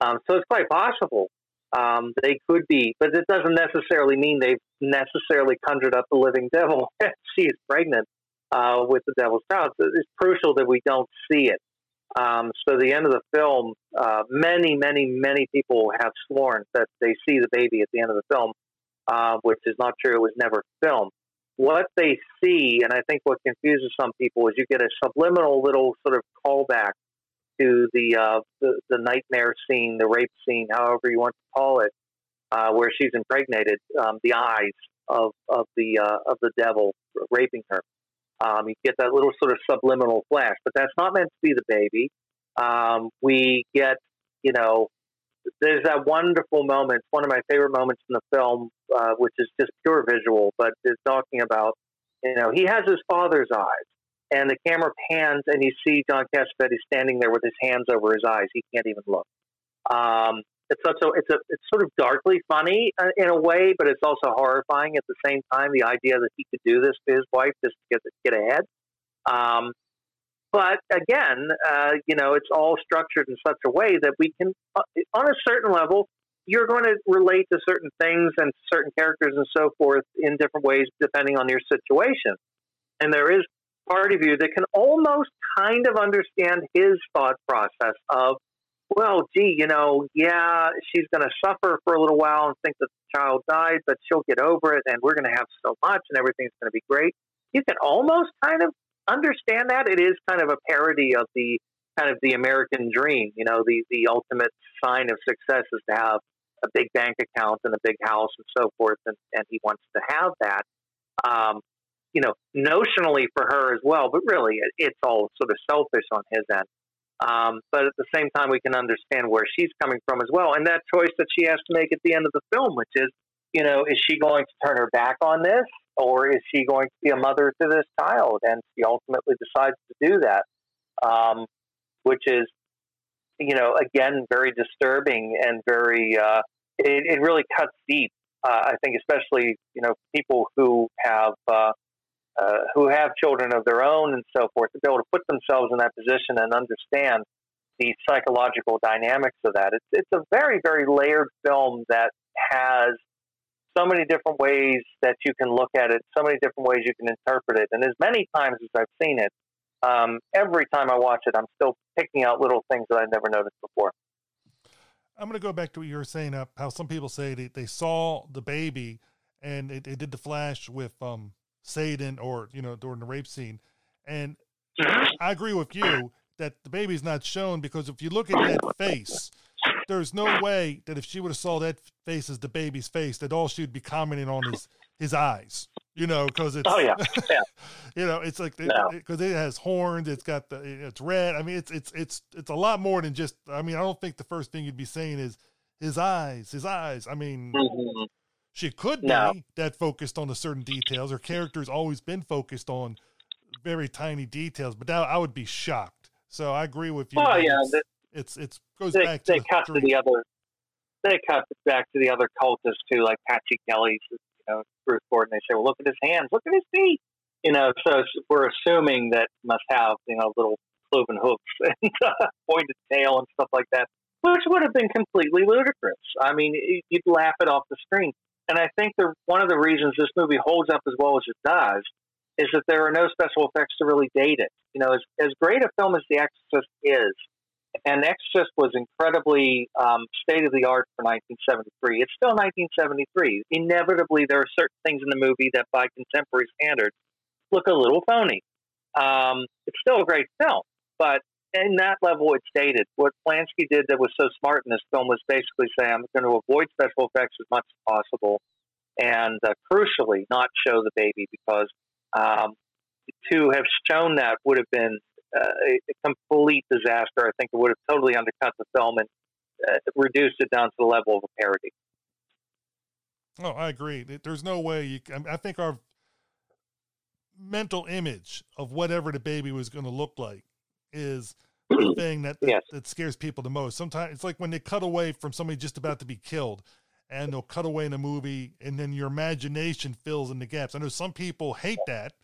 Um, so it's quite possible um, they could be, but it doesn't necessarily mean they've necessarily conjured up the living devil. she is pregnant uh, with the Devil's Child. So it's crucial that we don't see it. Um, so the end of the film, uh, many, many, many people have sworn that they see the baby at the end of the film, uh, which is not true. It was never filmed. What they see, and I think what confuses some people, is you get a subliminal little sort of callback to the uh, the, the, nightmare scene, the rape scene, however you want to call it, uh, where she's impregnated. Um, the eyes of of the uh, of the devil raping her. Um, you get that little sort of subliminal flash, but that's not meant to be the baby. Um, we get, you know, there's that wonderful moment, one of my favorite moments in the film, uh, which is just pure visual, but is talking about, you know, he has his father's eyes, and the camera pans, and you see John Cassavetes standing there with his hands over his eyes. He can't even look. Um, it's also it's a it's sort of darkly funny uh, in a way, but it's also horrifying at the same time. The idea that he could do this to his wife just to get get ahead. Um, but again, uh, you know, it's all structured in such a way that we can, uh, on a certain level, you're going to relate to certain things and certain characters and so forth in different ways depending on your situation. And there is part of you that can almost kind of understand his thought process of well, gee, you know, yeah, she's going to suffer for a little while and think that the child died, but she'll get over it and we're going to have so much and everything's going to be great. You can almost kind of understand that. It is kind of a parody of the kind of the American dream. You know, the, the ultimate sign of success is to have a big bank account and a big house and so forth. And, and he wants to have that. Um, you know, notionally for her as well, but really it, it's all sort of selfish on his end. Um, but at the same time, we can understand where she's coming from as well, and that choice that she has to make at the end of the film, which is, you know, is she going to turn her back on this, or is she going to be a mother to this child? And she ultimately decides to do that, um, which is, you know, again, very disturbing and very. Uh, it, it really cuts deep. Uh, I think, especially you know, people who have uh, uh, who have children of their own and so forth, to be able to put themselves in that position and understand the psychological dynamics of that. It's it's a very very layered film that has so many different ways that you can look at it, so many different ways you can interpret it, and as many times as I've seen it, um, every time I watch it, I'm still picking out little things that I've never noticed before. I'm going to go back to what you were saying, up how some people say they, they saw the baby and it, it did the flash with um, Satan or, you know, during the rape scene. And I agree with you that the baby's not shown because if you look at that face, there's no way that if she would have saw that face as the baby's face, that all she would be commenting on is his eyes you know, because it's oh yeah, yeah. you know, it's like because it, it, has horns, it's got the it's red. I mean, it's it's it's it's a lot more than just. I mean, I don't think the first thing you'd be saying is his eyes, his eyes. I mean, mm-hmm. She could no. be that focused on the certain details. Her character's always been focused on very tiny details, but that, I would be shocked. So I agree with you. Oh yeah, it's, the, it's it's goes they, back to they the cut to the other. They cut back to the other cultists too, like Patsy Kelly's you know, Bruce Gordon, they say, well, look at his hands, look at his feet. You know, so we're assuming that must have, you know, little cloven hoofs and uh, pointed tail and stuff like that, which would have been completely ludicrous. I mean, you'd laugh it off the screen. And I think the, one of the reasons this movie holds up as well as it does is that there are no special effects to really date it. You know, as, as great a film as The Exorcist is, and Exorcist was incredibly um, state of the art for 1973. It's still 1973. Inevitably, there are certain things in the movie that, by contemporary standards, look a little phony. Um, it's still a great film, but in that level, it's dated. What Polanski did that was so smart in this film was basically say, I'm going to avoid special effects as much as possible, and uh, crucially, not show the baby because um, to have shown that would have been uh, a, complete disaster. I think it would have totally undercut the film and uh, reduced it down to the level of a parody. Oh, I agree. There's no way you. I think our mental image of whatever the baby was going to look like is thing that, that, yes. that scares people the most. Sometimes it's like when they cut away from somebody just about to be killed, and they'll cut away in a movie, and then your imagination fills in the gaps. I know some people hate that;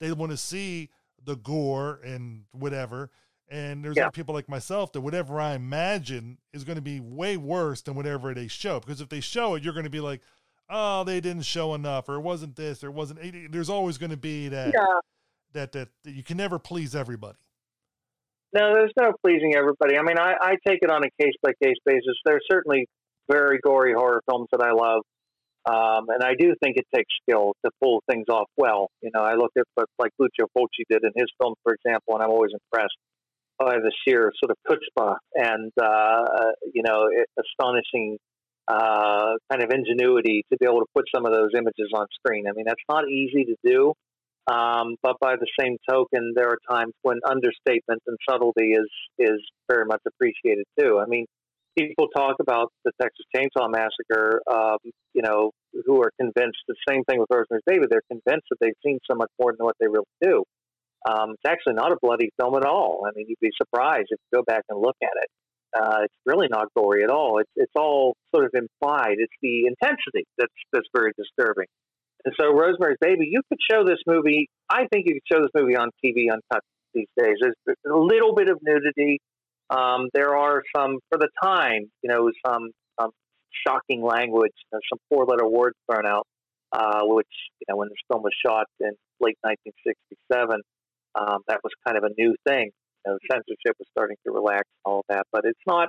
they want to see the gore and whatever. And there's yeah. people like myself that whatever I imagine is going to be way worse than whatever they show. Because if they show it, you're going to be like, oh, they didn't show enough, or it wasn't this, or it wasn't. There's always going to be that, yeah. that, that that you can never please everybody. No, there's no pleasing everybody. I mean, I, I take it on a case by case basis. There's certainly very gory horror films that I love. Um, and I do think it takes skill to pull things off well. You know, I look at what like Lucio Fulci did in his films, for example, and I'm always impressed by the sheer sort of chutzpah and uh, you know astonishing uh, kind of ingenuity to be able to put some of those images on screen. I mean, that's not easy to do. Um, but by the same token, there are times when understatement and subtlety is is very much appreciated too. I mean, people talk about the Texas Chainsaw Massacre, um, you know, who are convinced the same thing with Rosemary's Baby. They're convinced that they've seen so much more than what they really do. Um, it's actually not a bloody film at all. I mean, you'd be surprised if you go back and look at it. Uh, it's really not gory at all. It's it's all sort of implied. It's the intensity that's that's very disturbing. And so, Rosemary's Baby, you could show this movie. I think you could show this movie on TV uncut these days. There's a little bit of nudity. Um, there are some, for the time, you know, some, some shocking language, you know, some four-letter words thrown out, uh, which, you know, when this film was shot in late 1967, um, that was kind of a new thing. You know, censorship was starting to relax and all that, but it's not,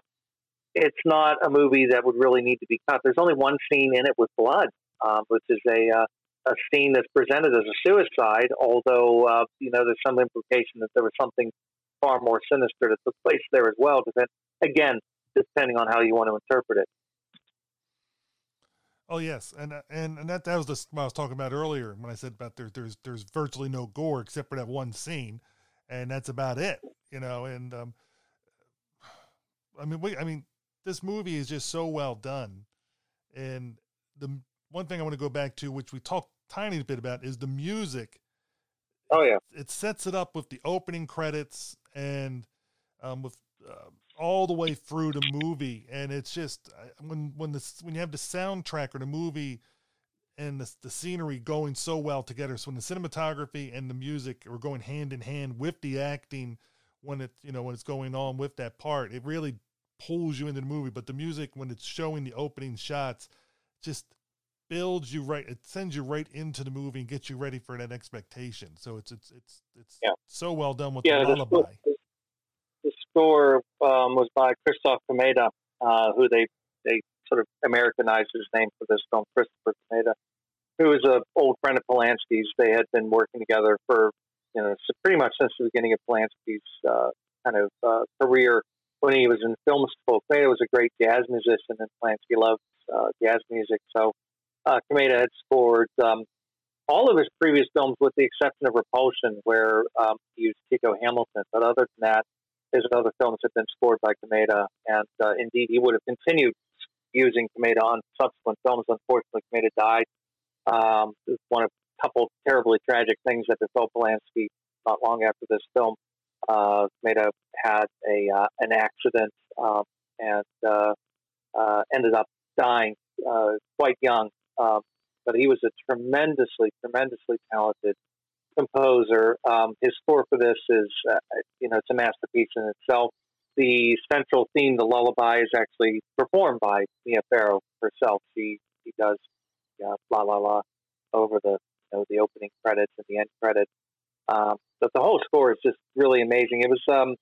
it's not a movie that would really need to be cut. There's only one scene in it with blood, um, which is a, uh, a scene that's presented as a suicide, although, uh, you know, there's some implication that there was something far more sinister that took place there as well. Depend, again, depending on how you want to interpret it. Oh yes, and and and that that was the what I was talking about earlier when I said about there, there's there's virtually no gore except for that one scene, and that's about it, you know. And um, I mean, we, I mean, this movie is just so well done, and the one thing I want to go back to, which we talked tiny bit about, is the music. Oh yeah, it sets it up with the opening credits and um, with uh, all the way through the movie, and it's just when when the when you have the soundtrack or the movie and the, the scenery going so well together. So when the cinematography and the music are going hand in hand with the acting, when it you know when it's going on with that part, it really pulls you into the movie. But the music when it's showing the opening shots, just builds you right. It sends you right into the movie and gets you ready for that expectation. So it's it's it's it's yeah. so well done with yeah, the lullaby. The, the score um, was by Krzysztof Komeda, uh, who they they sort of Americanized his name for this film, Christopher Komeda, who was an old friend of Polanski's. They had been working together for you know pretty much since the beginning of Polanski's uh, kind of uh, career. When he was in film school, was a great jazz musician, and Polanski loved uh, jazz music. So uh, Komeda had scored um, all of his previous films, with the exception of Repulsion, where um, he used Chico Hamilton. But other than that, his other films have been scored by Komeda, and uh, indeed he would have continued using Komeda on subsequent films. Unfortunately, Komeda died. Um, one of a couple terribly tragic things that befell Polanski not long after this film. Uh, Komeda had a uh, an accident um, and uh, uh ended up dying uh, quite young. Um, but he was a tremendously, tremendously talented composer. Um, his score for this is, uh, you know, it's a masterpiece in itself. The central theme, the lullaby, is actually performed by Mia Farrow herself. She she does uh, la la la over the you know, the opening credits and the end credits. Um, but the whole score is just really amazing. It was um,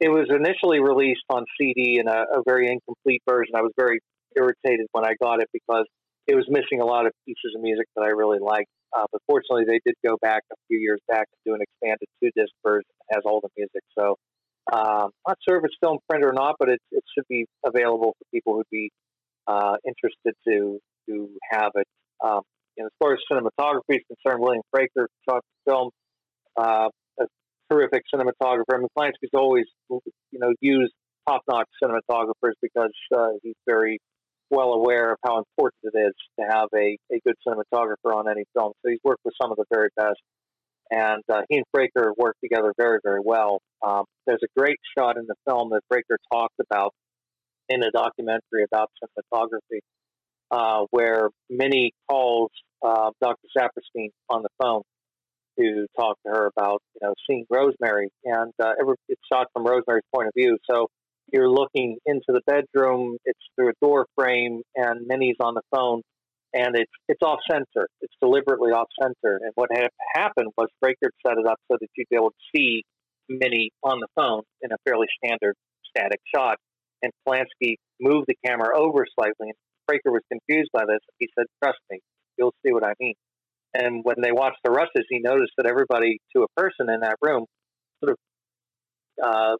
it was initially released on CD in a, a very incomplete version. I was very irritated when I got it because it was missing a lot of pieces of music that I really liked. Uh, but fortunately, they did go back a few years back and do an expanded two disc version that has all the music. So, um, not sure if it's film print or not, but it, it should be available for people who'd be uh, interested to to have it. Um, as far as cinematography is concerned, William Fraker shot the film. Uh, a terrific cinematographer. I mean, Polanski's always, you know, used top-notch cinematographers because uh, he's very well aware of how important it is to have a, a good cinematographer on any film. So he's worked with some of the very best. And uh, he and Fraker work together very, very well. Um, there's a great shot in the film that Fraker talked about in a documentary about cinematography, uh, where Minnie calls uh, Dr. Sapirstein on the phone to talk to her about, you know, seeing Rosemary, and uh, it's shot from Rosemary's point of view. So you're looking into the bedroom. It's through a door frame, and Minnie's on the phone, and it's it's off center. It's deliberately off center. And what had happened was Fraker set it up so that you'd be able to see Minnie on the phone in a fairly standard static shot. And Polanski moved the camera over slightly, and Fraker was confused by this. He said, "Trust me, you'll see what I mean." And when they watched the rushes, he noticed that everybody, to a person in that room, sort of uh,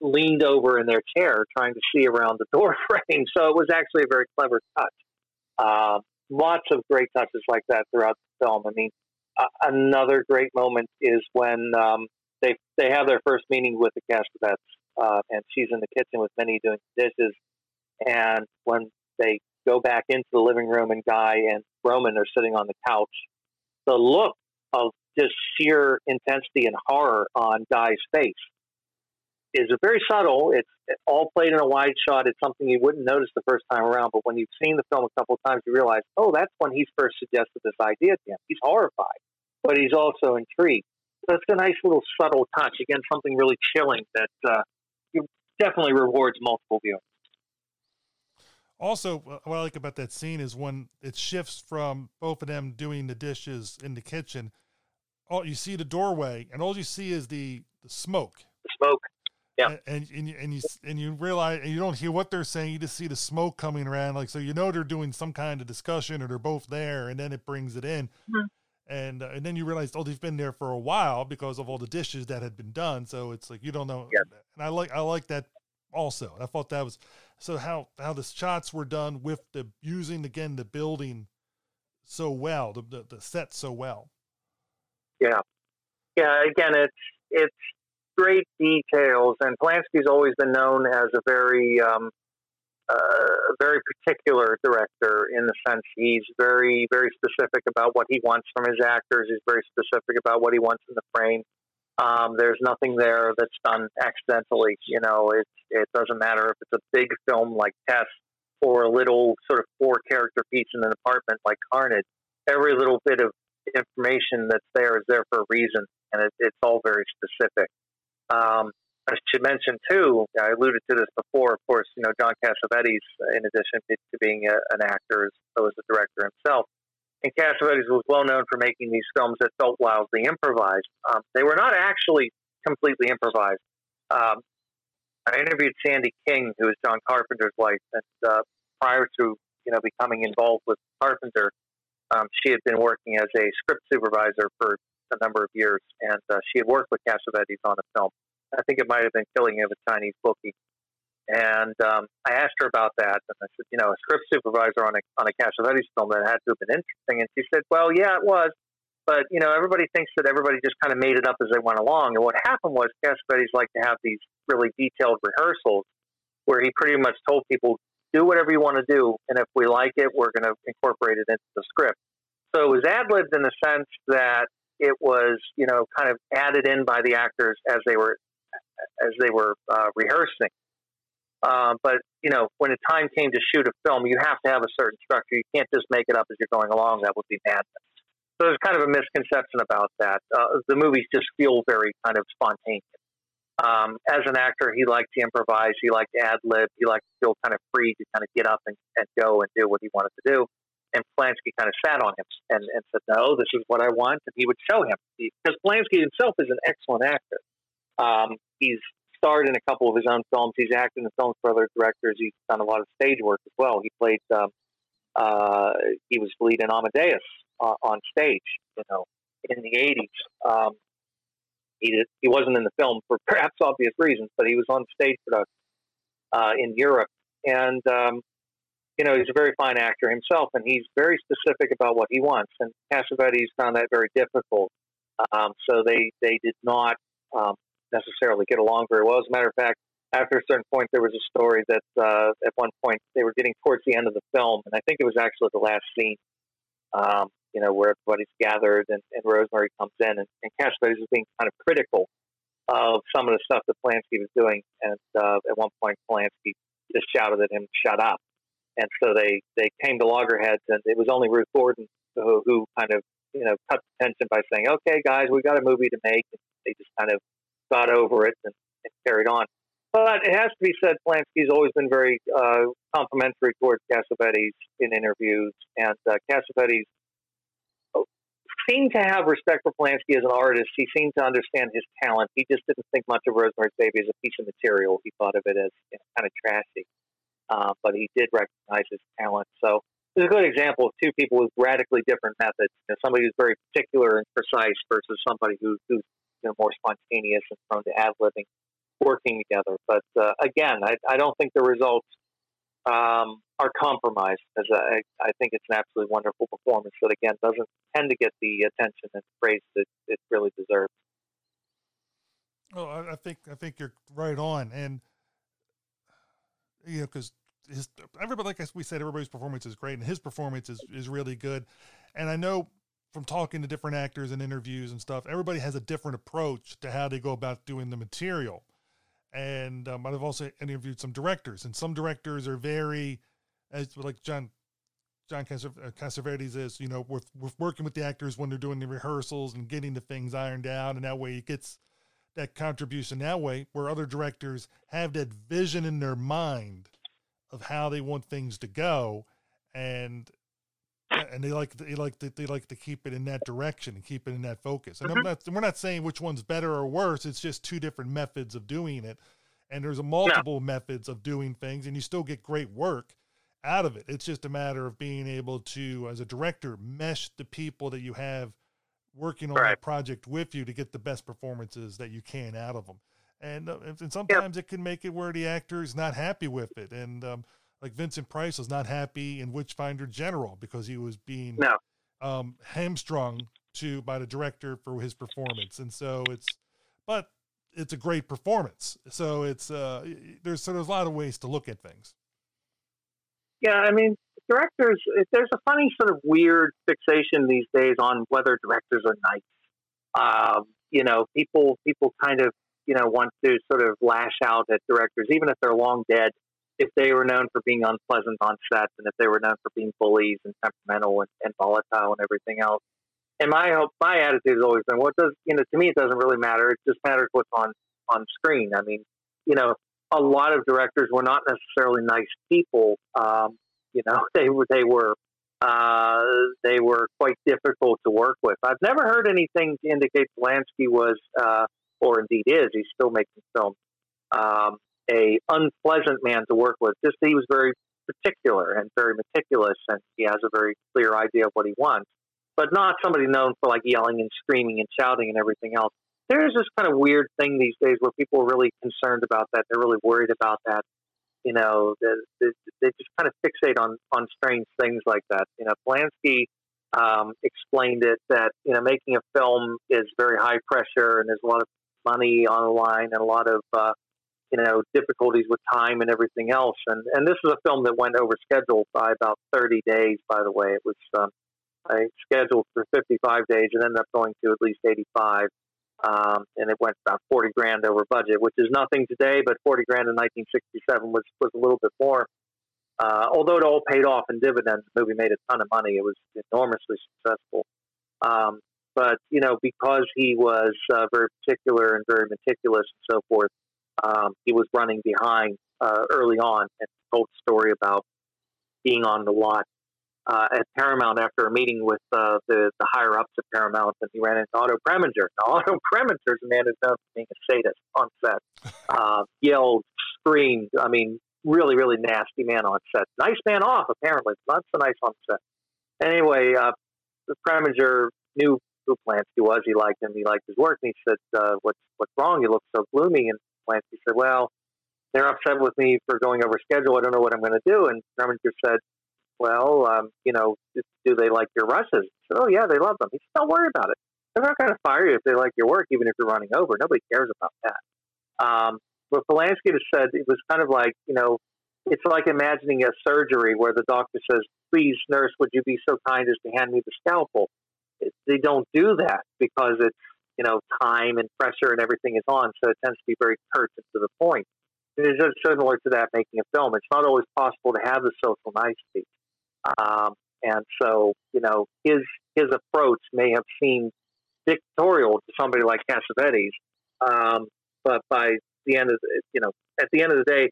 leaned over in their chair trying to see around the door frame. So it was actually a very clever touch. Uh, lots of great touches like that throughout the film. I mean, uh, another great moment is when um, they they have their first meeting with the Castevets, uh, and she's in the kitchen with Minnie doing dishes. And when they go back into the living room, and Guy and Roman are sitting on the couch, the look of just sheer intensity and horror on Guy's face is very subtle. It's all played in a wide shot. It's something you wouldn't notice the first time around, but when you've seen the film a couple of times, you realize, oh, that's when he's first suggested this idea to him. He's horrified, but he's also intrigued. So it's a nice little subtle touch. Again, something really chilling that uh, definitely rewards multiple viewings. Also, what I like about that scene is when it shifts from both of them doing the dishes in the kitchen. All you see the doorway, and all you see is the, the smoke. The smoke yeah. And, and, you, and you and you realize and you don't hear what they're saying. You just see the smoke coming around, like so. You know they're doing some kind of discussion, or they're both there, and then it brings it in, mm-hmm. and uh, and then you realize oh they've been there for a while because of all the dishes that had been done. So it's like you don't know. Yeah. And I like I like that also. I thought that was so how how the shots were done with the using again the building so well, the the, the set so well. Yeah, yeah. Again, it's it's great details, and Polanski's always been known as a very um, uh, very particular director in the sense he's very very specific about what he wants from his actors. He's very specific about what he wants in the frame. Um, there's nothing there that's done accidentally. You know, it it doesn't matter if it's a big film like Tess or a little sort of four character piece in an apartment like Carnage. Every little bit of information that's there is there for a reason, and it, it's all very specific. Um, I should mention too. I alluded to this before. Of course, you know John Cassavetes, in addition to, being a, an actor, as well as a director himself, and Cassavetes was well known for making these films that felt wildly improvised. Um, they were not actually completely improvised. Um, I interviewed Sandy King, who is John Carpenter's wife, and uh, prior to you know becoming involved with Carpenter, um, she had been working as a script supervisor for a number of years, and uh, she had worked with Cassavetes on a film. I think it might have been Killing of a Chinese Bookie. And um, I asked her about that, and I said, you know, a script supervisor on a on a Cassavetes film that had to have been interesting. And she said, well, yeah, it was, but you know, everybody thinks that everybody just kind of made it up as they went along. And what happened was Cassavetes liked to have these really detailed rehearsals where he pretty much told people, do whatever you want to do, and if we like it, we're going to incorporate it into the script. So it was ad libbed in the sense that it was, you know, kind of added in by the actors as they were as they were uh, rehearsing. Uh, but you know, when the time came to shoot a film, you have to have a certain structure. You can't just make it up as you're going along. That would be madness. So there's kind of a misconception about that. Uh, the movies just feel very kind of spontaneous. Um, as an actor, he liked to improvise. He liked to ad lib. He liked to feel kind of free to kind of get up and, and go and do what he wanted to do. And Polanski kind of sat on him and, and said, "No, this is what I want." And he would show him because Polanski himself is an excellent actor. Um, he's starred in a couple of his own films. He's acted in films for other directors. He's done a lot of stage work as well. He played, um, uh, he was lead in Amadeus uh, on stage, you know, in the 80s. Um, he, did, he wasn't in the film for perhaps obvious reasons, but he was on stage production uh, in Europe. And, um, you know, he's a very fine actor himself, and he's very specific about what he wants. And Cassavetes found that very difficult. Um, so they, they did not um, necessarily get along very well. As a matter of fact, after a certain point, there was a story that uh, at one point they were getting towards the end of the film, and I think it was actually the last scene, um, you know, where everybody's gathered and, and Rosemary comes in, and, and Cassavetes was being kind of critical of some of the stuff that Polanski was doing, and uh, at one point Polanski just shouted at him, "Shut up!" And so they they came to loggerheads, and it was only Ruth Gordon who, who kind of you know cut the tension by saying, "Okay, guys, we got a movie to make." And they just kind of got over it and, and carried on. But it has to be said, Polanski's always been very uh, complimentary towards Cassavetes in interviews, and uh, Cassavetes seemed to have respect for Polanski as an artist. He seemed to understand his talent. He just didn't think much of Rosemary's Baby as a piece of material. He thought of it as you know, kind of trashy, uh, but he did recognize his talent. So it's a good example of two people with radically different methods. You know, somebody who's very particular and precise versus somebody who, who's you know, more spontaneous and prone to ad libbing, working together. But uh, again, I, I don't think the results um, are compromised because I, I think it's an absolutely wonderful performance that again doesn't tend to get the attention and praise that it really deserves. Oh, I think I think you're right on, and you know, because his everybody, like we said, everybody's performance is great, and his performance is is really good. And I know from talking to different actors and interviews and stuff, everybody has a different approach to how they go about doing the material. And um, I've also interviewed some directors, and some directors are very, as like John John Cassavetes is, you know, with working with the actors when they're doing the rehearsals and getting the things ironed out, and that way it gets that contribution that way. Where other directors have that vision in their mind of how they want things to go, and and they like they like to, they like to keep it in that direction and keep it in that focus. And I'm mm-hmm. not we're not saying which one's better or worse. It's just two different methods of doing it, and there's a multiple methods of doing things, and you still get great work out of it. It's just a matter of being able to, as a director, mesh the people that you have working on right. that project with you to get the best performances that you can out of them. and uh, and sometimes it can make it where the actor is not happy with it, and um, like Vincent Price was not happy in Witchfinder General because he was being no. um, hamstrung to by the director for his performance, and so it's but it's a great performance. So it's uh, there's so there's a lot of ways to look at things. Yeah, I mean, directors. There's a funny sort of weird fixation these days on whether directors are nice. Um, you know, people people kind of you know want to sort of lash out at directors, even if they're long dead. If they were known for being unpleasant on set, and if they were known for being bullies and temperamental and, and volatile and everything else, and my hope, my attitude has always been, what does you know? To me, it doesn't really matter. It just matters what's on on screen. I mean, you know, a lot of directors were not necessarily nice people. Um, you know, they were they were uh, they were quite difficult to work with. I've never heard anything to indicate Polanski was, uh, or indeed is, he's still making films, um, a unpleasant man to work with. Just he was very particular and very meticulous, and he has a very clear idea of what he wants but not somebody known for like yelling and screaming and shouting and everything else. There's this kind of weird thing these days where people are really concerned about that. They're really worried about that. You know, they, they, just kind of fixate on on strange things like that. You know, Polanski um, explained it that you know making a film is very high pressure and there's a lot of money on the line and a lot of uh, you know difficulties with time and everything else. And and this is a film that went over schedule by about 30 days. By the way, it was um, I scheduled for 55 days and ended up going to at least 85. Um, and it went about 40 grand over budget, which is nothing today, but 40 grand in 1967 was, was a little bit more. Uh, although it all paid off in dividends, the movie made a ton of money. It was enormously successful. Um, but, you know, because he was uh, very particular and very meticulous and so forth, um, he was running behind uh, early on and told a story about being on the lot uh, at Paramount after a meeting with uh, the, the higher ups at Paramount, and he ran into Otto Preminger. Now, Otto Preminger is a man who's known for being a sadist on set, uh, yelled, screamed. I mean, really, really nasty man on set. Nice man off, apparently, not so nice on set. Anyway, uh, Preminger knew who Polanski was. He liked him. He liked his work. And he said, uh, "What's what's wrong? You look so gloomy." And Polanski said, "Well." They're upset with me for going over schedule. I don't know what I'm going to do. And Preminger said, well, um, you know, do they like your rushes? Said, oh, yeah, they love them. He said, don't worry about it. They're not going to fire you if they like your work, even if you're running over. Nobody cares about that. Um, but Polanski has said it was kind of like, you know, it's like imagining a surgery where the doctor says, please, nurse, would you be so kind as to hand me the scalpel? It, they don't do that because it's, you know, time and pressure and everything is on. So it tends to be very curt and to the point. It is just similar to that making a film. It's not always possible to have the social niceties. Um, and so, you know, his his approach may have seemed dictatorial to somebody like Cassavetes, um, but by the end of the, you know, at the end of the day,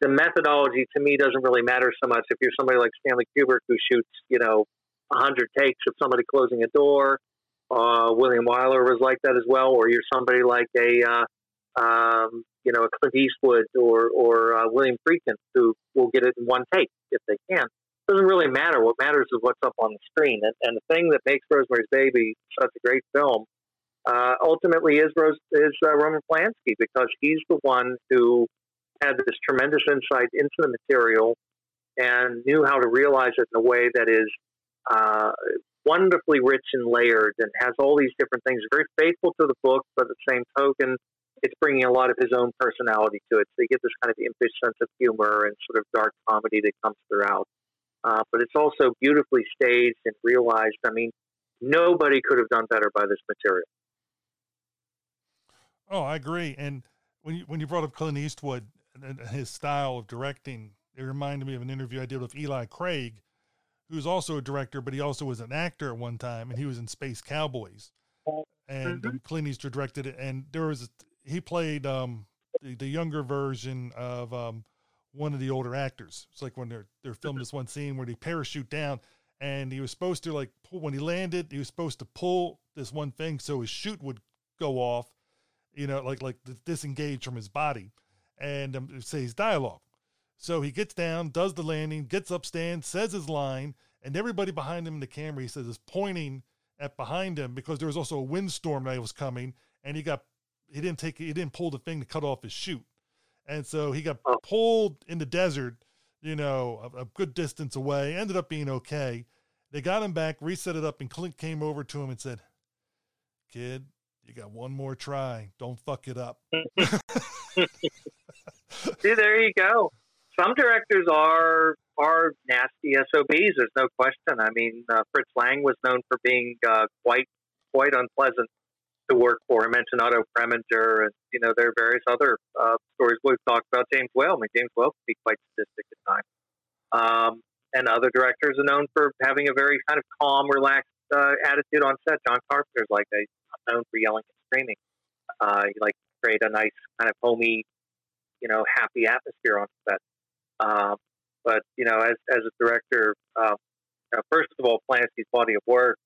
the methodology to me doesn't really matter so much. If you're somebody like Stanley Kubrick who shoots, you know, hundred takes of somebody closing a door, uh, William Wyler was like that as well, or you're somebody like a uh, um, you know, a Clint Eastwood or or uh, William Friedkin who will get it in one take if they can doesn't really matter. What matters is what's up on the screen. And, and the thing that makes Rosemary's Baby such a great film uh, ultimately is Rose, is uh, Roman Polanski because he's the one who had this tremendous insight into the material and knew how to realize it in a way that is uh, wonderfully rich and layered and has all these different things. Very faithful to the book, but at the same token, it's bringing a lot of his own personality to it. So you get this kind of impish sense of humor and sort of dark comedy that comes throughout uh, but it's also beautifully staged and realized. I mean, nobody could have done better by this material. Oh, I agree. And when you when you brought up Clint Eastwood and his style of directing, it reminded me of an interview I did with Eli Craig, who's also a director, but he also was an actor at one time, and he was in Space Cowboys. And mm-hmm. Clint Eastwood directed it, and there was a, he played um, the, the younger version of um, one of the older actors. It's like when they're they're filming this one scene where they parachute down and he was supposed to like pull when he landed, he was supposed to pull this one thing so his chute would go off, you know, like like disengage from his body and um, say his dialogue. So he gets down, does the landing, gets up, stands, says his line, and everybody behind him in the camera, he says, is pointing at behind him because there was also a windstorm that was coming, and he got he didn't take he didn't pull the thing to cut off his chute, and so he got pulled in the desert, you know, a, a good distance away. Ended up being okay. They got him back, reset it up, and Clint came over to him and said, "Kid, you got one more try. Don't fuck it up." See, there you go. Some directors are are nasty SOBs. There's no question. I mean, uh, Fritz Lang was known for being uh, quite quite unpleasant to work for. I mentioned Otto Preminger, and you know there are various other uh, stories we've talked about. James Whale. I mean, James Whale can be quite sadistic at times. Um, and other directors are known for having a very kind of calm, relaxed uh, attitude on set. John Carpenter's like that. Known for yelling and screaming. Uh, he likes to create a nice kind of homey, you know, happy atmosphere on set. Um, but you know, as as a director, um, you know, first of all, Polanski's body of work,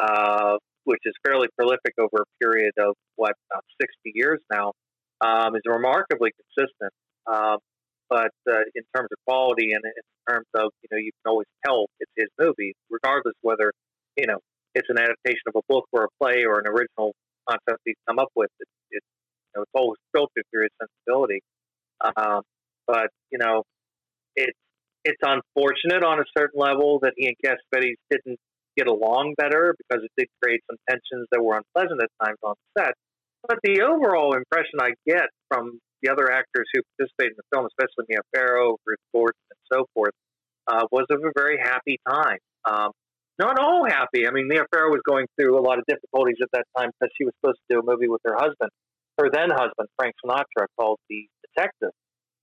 uh, which is fairly prolific over a period of what about sixty years now, um, is remarkably consistent. Um, but uh, in terms of quality and in terms of you know, you can always tell it's his movie, regardless whether you know it's an adaptation of a book or a play or an original concept he's come up with. It, it you know, it's always filtered through his sensibility. Um, but you know, it's it's unfortunate on a certain level that he and Cassavetes didn't get along better because it did create some tensions that were unpleasant at times on set. But the overall impression I get from the other actors who participated in the film, especially Mia Farrow, Ruth Gordon, and so forth, uh, was of a very happy time. Um, not all happy. I mean, Mia Farrow was going through a lot of difficulties at that time because she was supposed to do a movie with her husband, her then husband, Frank Sinatra, called The Detective.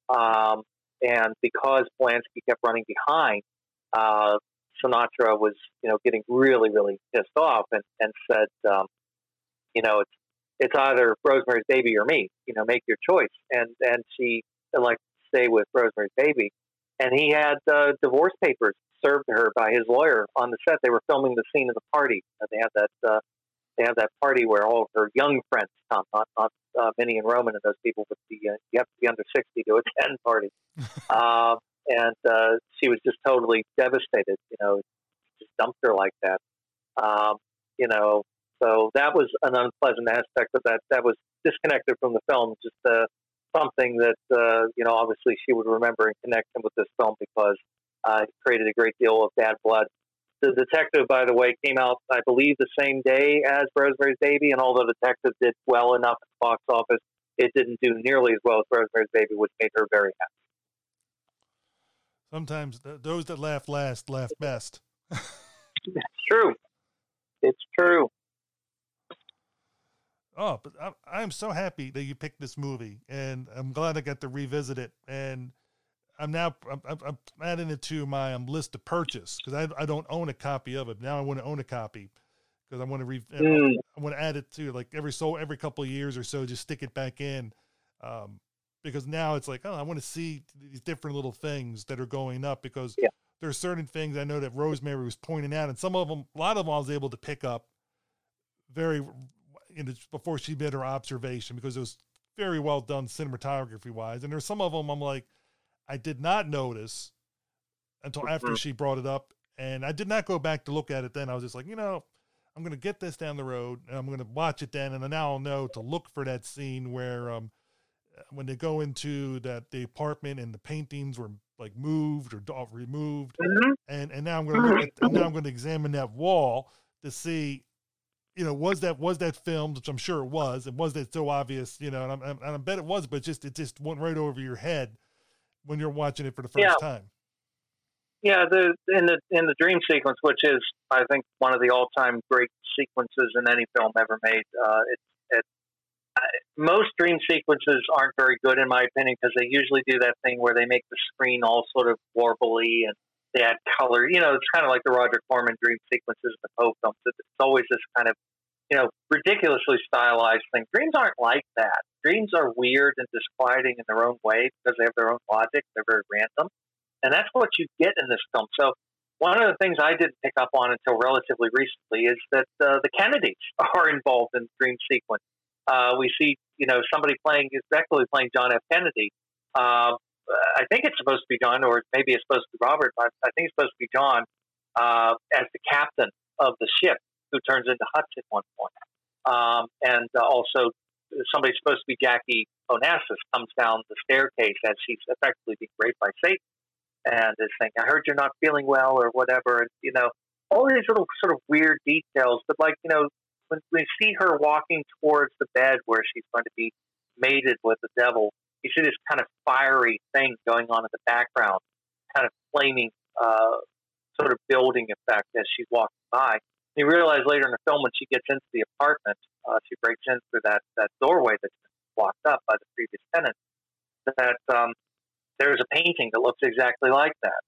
Um, and because Polanski kept running behind, uh, Sinatra was, you know, getting really, really pissed off and, and said, um, you know, it's it's either Rosemary's Baby or me. You know, make your choice. And and she elected to stay with Rosemary's Baby. And he had uh, divorce papers served to her by his lawyer on the set. They were filming the scene of the party. Uh, they had that uh, they have that party where all of her young friends come, not not uh, Minnie and Roman and those people, but the uh, you have to be under sixty to attend party. um, and uh, she was just totally devastated. You know, just dumped her like that. Um, you know, so that was an unpleasant aspect of that. That was disconnected from the film. Just uh, something that uh, you know, obviously she would remember and connect him with this film because uh, it created a great deal of bad blood the Detective, by the way, came out, I believe, the same day as Rosemary's Baby, and although the Detective did well enough at the box office, it didn't do nearly as well as Rosemary's Baby, which made her very happy. Sometimes th- those that laugh last laugh best. it's true. It's true. Oh, but I'm, I'm so happy that you picked this movie, and I'm glad I got to revisit it. And I'm now I'm, I'm adding it to my um, list to purchase because I, I don't own a copy of it now. I want to own a copy because I want to re mm. I want to add it to like every so every couple of years or so, just stick it back in. Um, because now it's like, oh, I want to see these different little things that are going up because yeah. there are certain things I know that Rosemary was pointing out, and some of them, a lot of them, I was able to pick up very you know, before she made her observation because it was very well done cinematography wise, and there's some of them I'm like I did not notice until after mm-hmm. she brought it up. And I did not go back to look at it then. I was just like, you know, I'm going to get this down the road and I'm going to watch it then. And now I'll know to look for that scene where, um, when they go into that the apartment and the paintings were like moved or removed, mm-hmm. and and now I'm going to at now I'm going to examine that wall to see, you know, was that was that filmed, which I'm sure it was, and was that so obvious, you know, and, I'm, and i bet it was, but just it just went right over your head when you're watching it for the first yeah. time. Yeah, the in the in the dream sequence, which is I think one of the all time great sequences in any film ever made. Uh, it, it, uh, most dream sequences aren't very good in my opinion because they usually do that thing where they make the screen all sort of warbly and they add color. You know, it's kind of like the Roger Corman dream sequences in the Poe films. It's always this kind of you know, ridiculously stylized thing. Dreams aren't like that. Dreams are weird and disquieting in their own way because they have their own logic. They're very random. And that's what you get in this film. So, one of the things I didn't pick up on until relatively recently is that uh, the Kennedys are involved in dream sequence. Uh, we see, you know, somebody playing, is effectively playing John F. Kennedy. Uh, I think it's supposed to be John, or maybe it's supposed to be Robert. but I think it's supposed to be John uh, as the captain of the ship who turns into Hutch at one point. Um, and uh, also somebody's supposed to be Jackie Onassis comes down the staircase as she's effectively being raped by Satan, and is saying, "I heard you're not feeling well" or whatever, and you know all these little sort of weird details. But like you know, when we see her walking towards the bed where she's going to be mated with the devil, you see this kind of fiery thing going on in the background, kind of flaming uh, sort of building effect as she's walking by. And you realize later in the film when she gets into the apartment, uh, she breaks in through that, that doorway that's been blocked up by the previous tenant, that um, there's a painting that looks exactly like that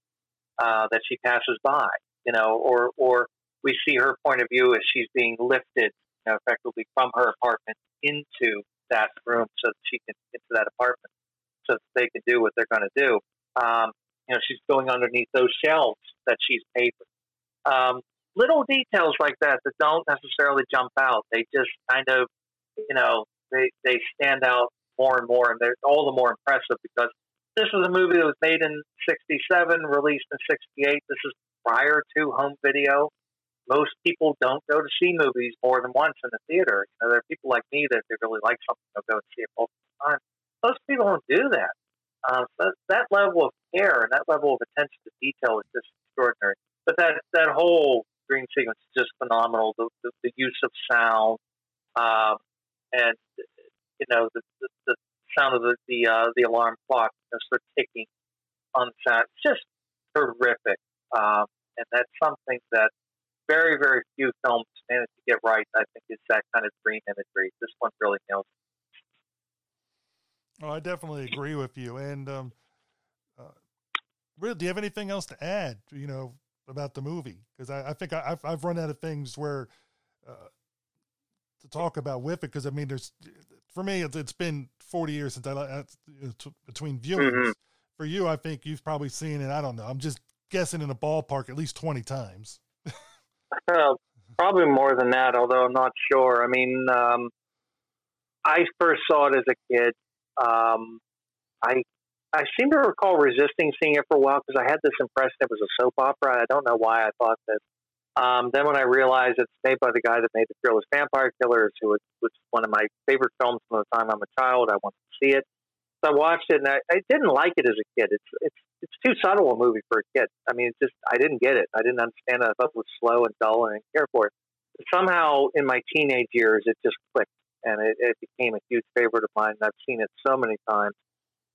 uh, that she passes by, you know, or, or we see her point of view as she's being lifted you know, effectively from her apartment into that room so that she can into that apartment so that they can do what they're going to do. Um, you know, she's going underneath those shelves that she's papered. Um, little details like that that don't necessarily jump out. They just kind of, you know, they, they stand out more and more, and they're all the more impressive because this was a movie that was made in 67, released in 68. This is prior to home video. Most people don't go to see movies more than once in the theater. You know, there are people like me that if they really like something, they'll go and see it multiple times. Most people don't do that. Um, so that level of care and that level of attention to detail is just extraordinary. But that that whole dream sequence is just phenomenal. The, the, the use of sound, um, and you know the, the, the sound of the the, uh, the alarm clock you know, sort ticking on the sound. It's just terrific, um, and that's something that very very few films manage to get right. I think is that kind of dream imagery. This one really nails. Oh, I definitely agree with you. And um, uh, really, do you have anything else to add? You know, about the movie because I, I, think I, have I've run out of things where uh, to talk about with it because I mean there's for me it's, it's been 40 years since I uh, between viewings. Mm-hmm. For you, I think you've probably seen it. I don't know. I'm just guessing in a ballpark at least 20 times. Uh, probably more than that, although I'm not sure. I mean, um, I first saw it as a kid. Um, I I seem to recall resisting seeing it for a while because I had this impression it was a soap opera. I don't know why I thought that. Um, then when I realized it's made by the guy that made the Fearless Vampire Killers, who was, was one of my favorite films from the time I'm a child, I wanted to see it. I watched it, and I, I didn't like it as a kid. It's it's it's too subtle a movie for a kid. I mean, it's just I didn't get it. I didn't understand it. I thought it was slow and dull, and I didn't care for it. But somehow, in my teenage years, it just clicked, and it, it became a huge favorite of mine. I've seen it so many times.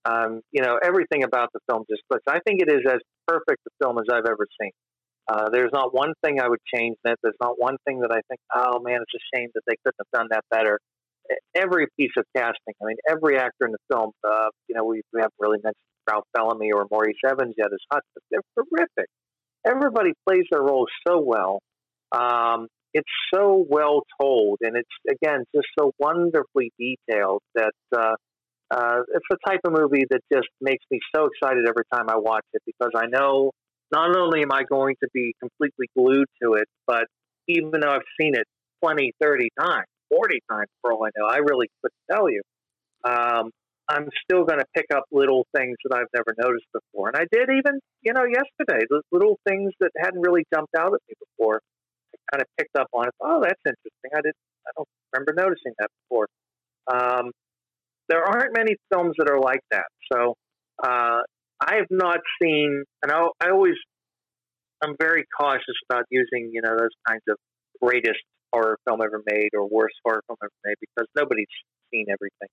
Um, you know, everything about the film just clicks. I think it is as perfect a film as I've ever seen. Uh, there's not one thing I would change in it. There's not one thing that I think, oh man, it's a shame that they couldn't have done that better. Every piece of casting, I mean, every actor in the film, uh, you know, we, we haven't really mentioned Ralph Bellamy or Maurice Evans yet as Hutch, but they're terrific. Everybody plays their role so well. Um, it's so well told, and it's again just so wonderfully detailed that uh, uh, it's the type of movie that just makes me so excited every time I watch it because I know not only am I going to be completely glued to it, but even though I've seen it 20, 30 times, 40 times for all I know, I really couldn't tell you. Um, I'm still going to pick up little things that I've never noticed before. And I did even, you know, yesterday, the little things that hadn't really jumped out at me before. I kind of picked up on it. Oh, that's interesting. I didn't, I don't remember noticing that before. Um, there aren't many films that are like that. So uh, I have not seen, and I, I always, I'm very cautious about using, you know, those kinds of greatest horror film ever made or worst horror film ever made because nobody's seen everything.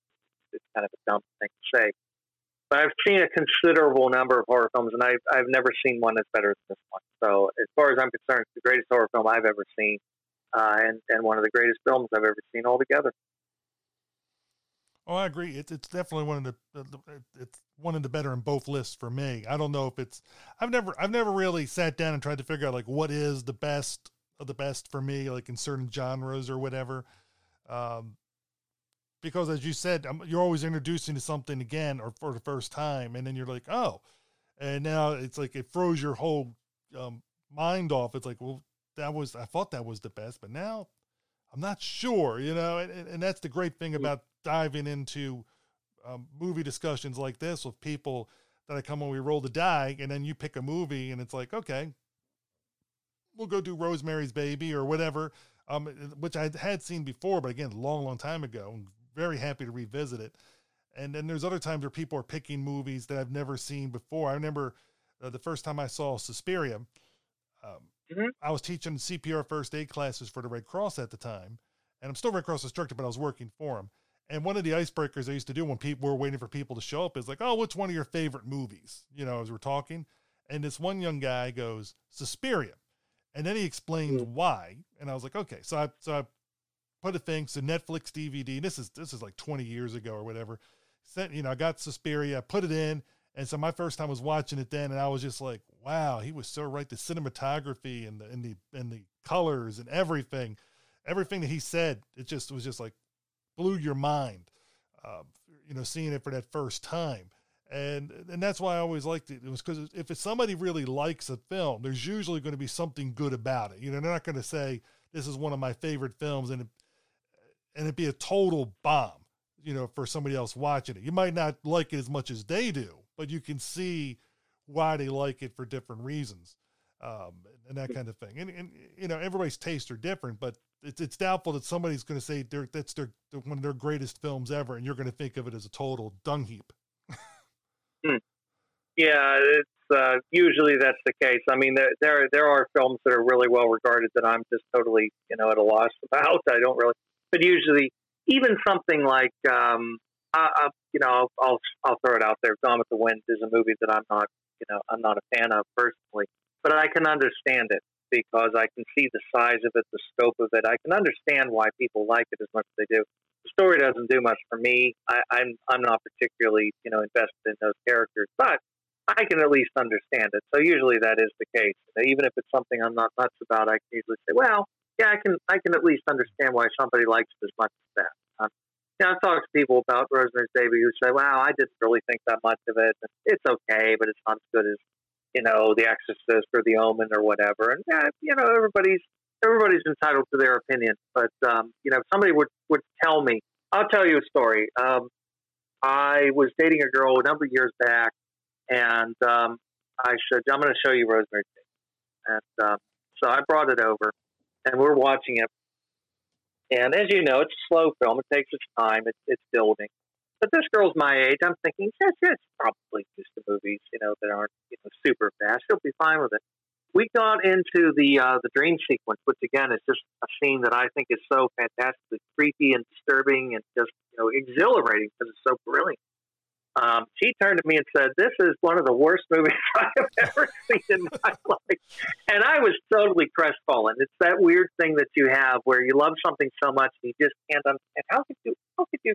It's kind of a dumb thing to say. But I've seen a considerable number of horror films, and I've, I've never seen one that's better than this one. So, as far as I'm concerned, it's the greatest horror film I've ever seen, uh, and, and one of the greatest films I've ever seen altogether. Oh, I agree. It's it's definitely one of the, it's one of the better in both lists for me. I don't know if it's I've never I've never really sat down and tried to figure out like what is the best of the best for me, like in certain genres or whatever. Um, because as you said, um, you're always introducing to something again or for the first time, and then you're like, oh, and now it's like it throws your whole um, mind off. It's like, well, that was I thought that was the best, but now I'm not sure, you know, and, and that's the great thing about diving into um, movie discussions like this with people that I come when we roll the die, and then you pick a movie, and it's like, okay, we'll go do Rosemary's Baby or whatever, um, which I had seen before, but again, a long, long time ago, I'm very happy to revisit it. And then there's other times where people are picking movies that I've never seen before. I remember uh, the first time I saw Suspiria. Um, Mhm. I was teaching CPR first aid classes for the Red Cross at the time, and I'm still Red Cross instructor, but I was working for them. And one of the icebreakers I used to do when people were waiting for people to show up is like, "Oh, what's one of your favorite movies?" You know, as we're talking, and this one young guy goes Suspiria, and then he explains why, and I was like, "Okay." So I so I put a thing, so Netflix DVD. This is this is like 20 years ago or whatever. Sent you know, I got Suspiria, put it in, and so my first time was watching it then, and I was just like, "Wow, he was so right." The cinematography and the and the and the colors and everything, everything that he said, it just was just like blew your mind. Um, you know, seeing it for that first time. And and that's why I always liked it. It was because if somebody really likes a film, there's usually going to be something good about it. You know, they're not going to say this is one of my favorite films and it, and it be a total bomb. You know, for somebody else watching it, you might not like it as much as they do, but you can see why they like it for different reasons, um, and that kind of thing. And, and you know, everybody's tastes are different, but it's it's doubtful that somebody's going to say that's their one of their greatest films ever, and you're going to think of it as a total dung heap. Yeah, it's uh, usually that's the case. I mean, there, there there are films that are really well regarded that I'm just totally you know at a loss about. I don't really, but usually even something like um, I, I, you know I'll, I'll I'll throw it out there. Gone with the Wind is a movie that I'm not you know I'm not a fan of personally, but I can understand it because I can see the size of it, the scope of it. I can understand why people like it as much as they do. Story doesn't do much for me. I, I'm I'm not particularly you know invested in those characters, but I can at least understand it. So usually that is the case. Even if it's something I'm not nuts about, I can usually say, well, yeah, I can I can at least understand why somebody likes it as much as that. Um, you know, I've talked to people about Rosemary's Baby who say, wow, I didn't really think that much of it. It's okay, but it's not as good as you know The Exorcist or The Omen or whatever. And yeah, you know, everybody's everybody's entitled to their opinion. But um, you know, if somebody would would tell me, I'll tell you a story. Um, I was dating a girl a number of years back and um, I said, "I'm going to show you Rosemary's Baby." And um, so I brought it over, and we're watching it. And as you know, it's a slow film; it takes its time. It's, it's building. But this girl's my age. I'm thinking, yes, it's probably used to movies, you know, that aren't you know super fast. She'll be fine with it. We got into the uh, the dream sequence, which again is just a scene that I think is so fantastically creepy and disturbing and just you know exhilarating because it's so brilliant um, she turned to me and said, "This is one of the worst movies I have ever seen in my life," and I was totally crestfallen. It's that weird thing that you have where you love something so much and you just can't understand how could you, how could you?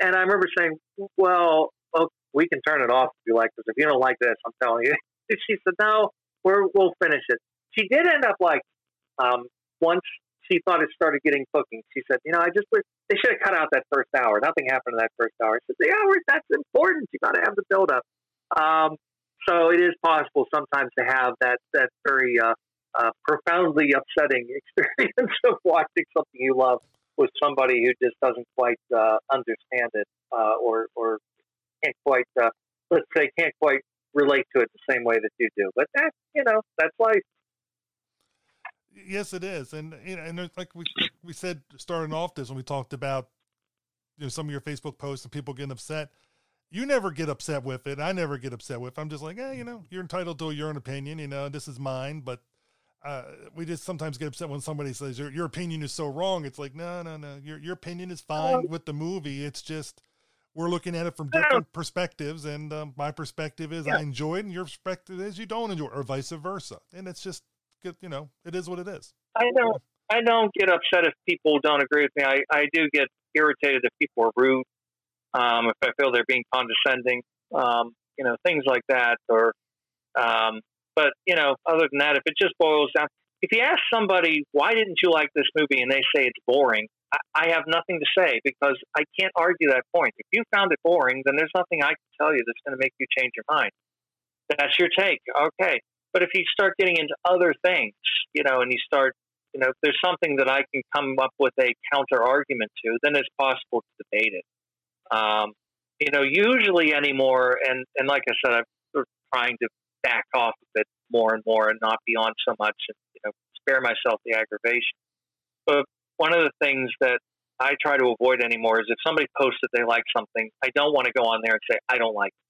And I remember saying, "Well, okay, we can turn it off if you like this. If you don't like this, I'm telling you." she said, "No, we're, we'll finish it." She did end up like um, once she thought it started getting cooking. She said, "You know, I just they should have cut out that first hour. Nothing happened in that first hour." I said, "The that's important. You got to have the build up." Um, so it is possible sometimes to have that that very uh, uh, profoundly upsetting experience of watching something you love with somebody who just doesn't quite uh, understand it uh, or or can't quite uh, let's say can't quite relate to it the same way that you do. But that you know that's life. Yes, it is, and you know, and like we like we said starting off this when we talked about you know some of your Facebook posts and people getting upset. You never get upset with it. I never get upset with. It. I'm just like, yeah, you know, you're entitled to your own opinion. You know, this is mine, but uh, we just sometimes get upset when somebody says your your opinion is so wrong. It's like, no, no, no. Your your opinion is fine with the movie. It's just we're looking at it from different perspectives, and um, my perspective is I enjoy it, and your perspective is you don't enjoy, it, or vice versa. And it's just, you know, it is what it is. I don't. I don't get upset if people don't agree with me. I, I do get irritated if people are rude. Um, if I feel they're being condescending, um, you know, things like that. Or, um, but you know, other than that, if it just boils down, if you ask somebody why didn't you like this movie and they say it's boring, I, have nothing to say because I can't argue that point. If you found it boring, then there's nothing I can tell you that's going to make you change your mind. That's your take, okay. But if you start getting into other things, you know, and you start you know, if there's something that I can come up with a counter argument to, then it's possible to debate it. Um, you know, usually anymore, and, and like I said, I'm sort of trying to back off a bit more and more and not be on so much and, you know, spare myself the aggravation. But one of the things that I try to avoid anymore is if somebody posts that they like something, I don't want to go on there and say I don't like it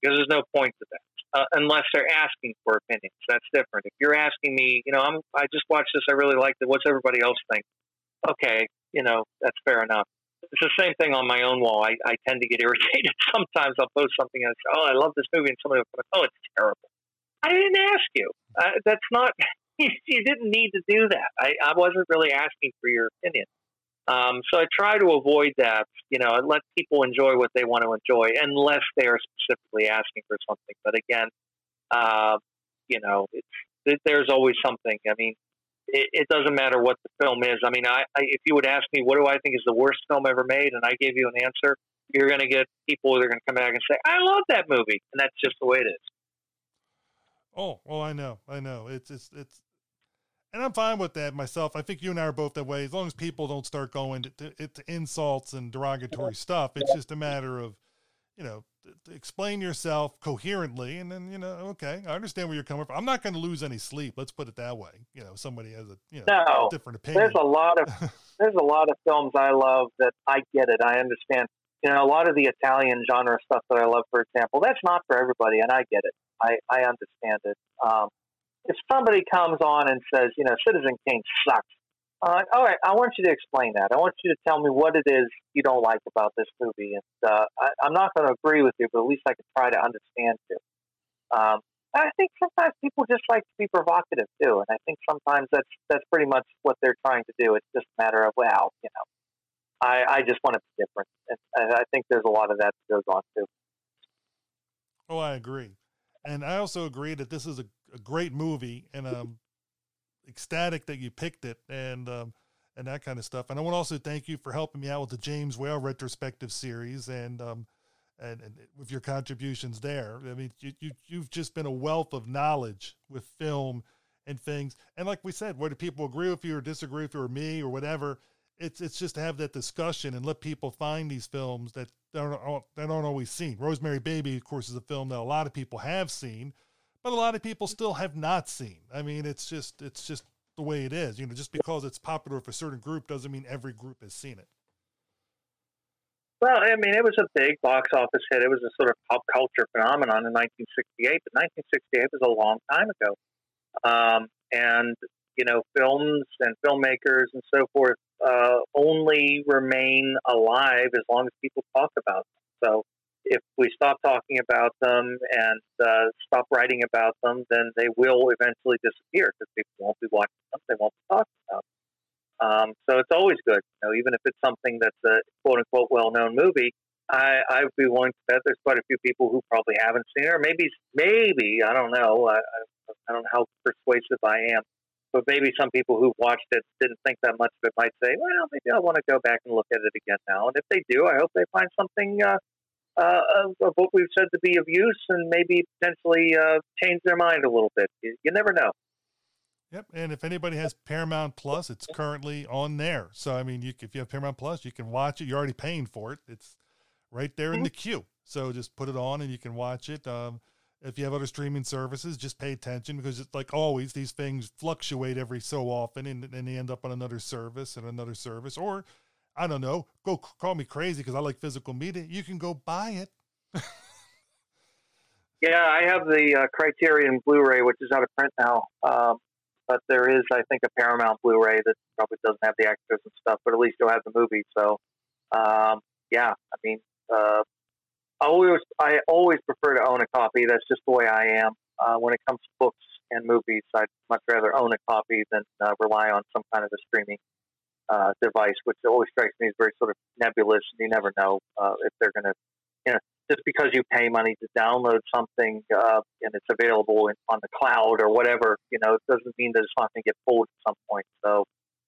because there's no point to that uh, unless they're asking for opinions. That's different. If you're asking me, you know, I'm I just watched this, I really liked it. What's everybody else think? Okay, you know, that's fair enough. It's the same thing on my own wall. I, I tend to get irritated. Sometimes I'll post something and I say, "Oh, I love this movie," and somebody will come, "Oh, it's terrible." I didn't ask you. Uh, that's not. you didn't need to do that. I, I wasn't really asking for your opinion. Um, so I try to avoid that. You know, let people enjoy what they want to enjoy, unless they are specifically asking for something. But again, uh, you know, it's, there's always something. I mean, it, it, doesn't matter what the film is. I mean, I, I, if you would ask me, what do I think is the worst film ever made, and I gave you an answer, you're going to get people that are going to come back and say, I love that movie, and that's just the way it is. Oh, well, I know, I know. It's it's it's and I'm fine with that myself. I think you and I are both that way. As long as people don't start going to, to, to insults and derogatory stuff, it's just a matter of, you know, explain yourself coherently, and then you know, okay, I understand where you're coming from. I'm not going to lose any sleep. Let's put it that way. You know, somebody has a you know no, different opinion. There's a lot of there's a lot of films I love that I get it. I understand. You know, a lot of the Italian genre stuff that I love, for example, that's not for everybody, and I get it. I I understand it. Um, if somebody comes on and says, you know, Citizen Kane sucks, uh, all right, I want you to explain that. I want you to tell me what it is you don't like about this movie. And uh, I, am not going to agree with you, but at least I can try to understand you. Um, I think sometimes people just like to be provocative too, and I think sometimes that's that's pretty much what they're trying to do. It's just a matter of well, you know, I, I just want to be different, and I think there's a lot of that that goes on too. Oh, I agree, and I also agree that this is a a great movie, and I'm ecstatic that you picked it, and um, and that kind of stuff. And I want to also thank you for helping me out with the James Whale retrospective series, and um, and, and with your contributions there. I mean, you, you you've just been a wealth of knowledge with film and things. And like we said, whether people agree with you or disagree with you or me or whatever, it's it's just to have that discussion and let people find these films that they aren't always seen. Rosemary Baby, of course, is a film that a lot of people have seen, but a lot of people still have not seen. I mean, it's just it's just the way it is. You know, just because it's popular for a certain group doesn't mean every group has seen it. Well, I mean, it was a big box office hit. It was a sort of pop culture phenomenon in 1968, but 1968 was a long time ago. Um, and, you know, films and filmmakers and so forth uh, only remain alive as long as people talk about them. So if we stop talking about them and uh, stop writing about them, then they will eventually disappear because people won't be watching them, they won't be talking about them. Um, so it's always good, you know, even if it's something that's a quote unquote well known movie. I, I would be willing to bet there's quite a few people who probably haven't seen it, or maybe, maybe I don't know. I, I don't know how persuasive I am, but maybe some people who've watched it didn't think that much of it might say, well, maybe I want to go back and look at it again now. And if they do, I hope they find something uh, uh, of, of, what we've said to be of use and maybe potentially uh, change their mind a little bit. You, you, never know. Yep, and if anybody has Paramount Plus, it's currently on there. So I mean, you, if you have Paramount Plus, you can watch it. You're already paying for it. It's right there in mm-hmm. the queue. So just put it on and you can watch it. Um, if you have other streaming services, just pay attention because it's like always, these things fluctuate every so often and, they end up on another service and another service, or I don't know, go call me crazy because I like physical media. You can go buy it. yeah, I have the uh, Criterion Blu-ray, which is out of print now. Um, but there is, I think, a Paramount Blu-ray that probably doesn't have the extras and stuff, but at least you'll have the movie. So, um, yeah, I mean, uh, I always, I always prefer to own a copy. That's just the way I am. Uh, when it comes to books and movies, I'd much rather own a copy than uh, rely on some kind of a streaming uh, device, which always strikes me as very sort of nebulous. You never know uh, if they're going to, you know, just because you pay money to download something uh, and it's available in, on the cloud or whatever, you know, it doesn't mean that it's not going to get pulled at some point. So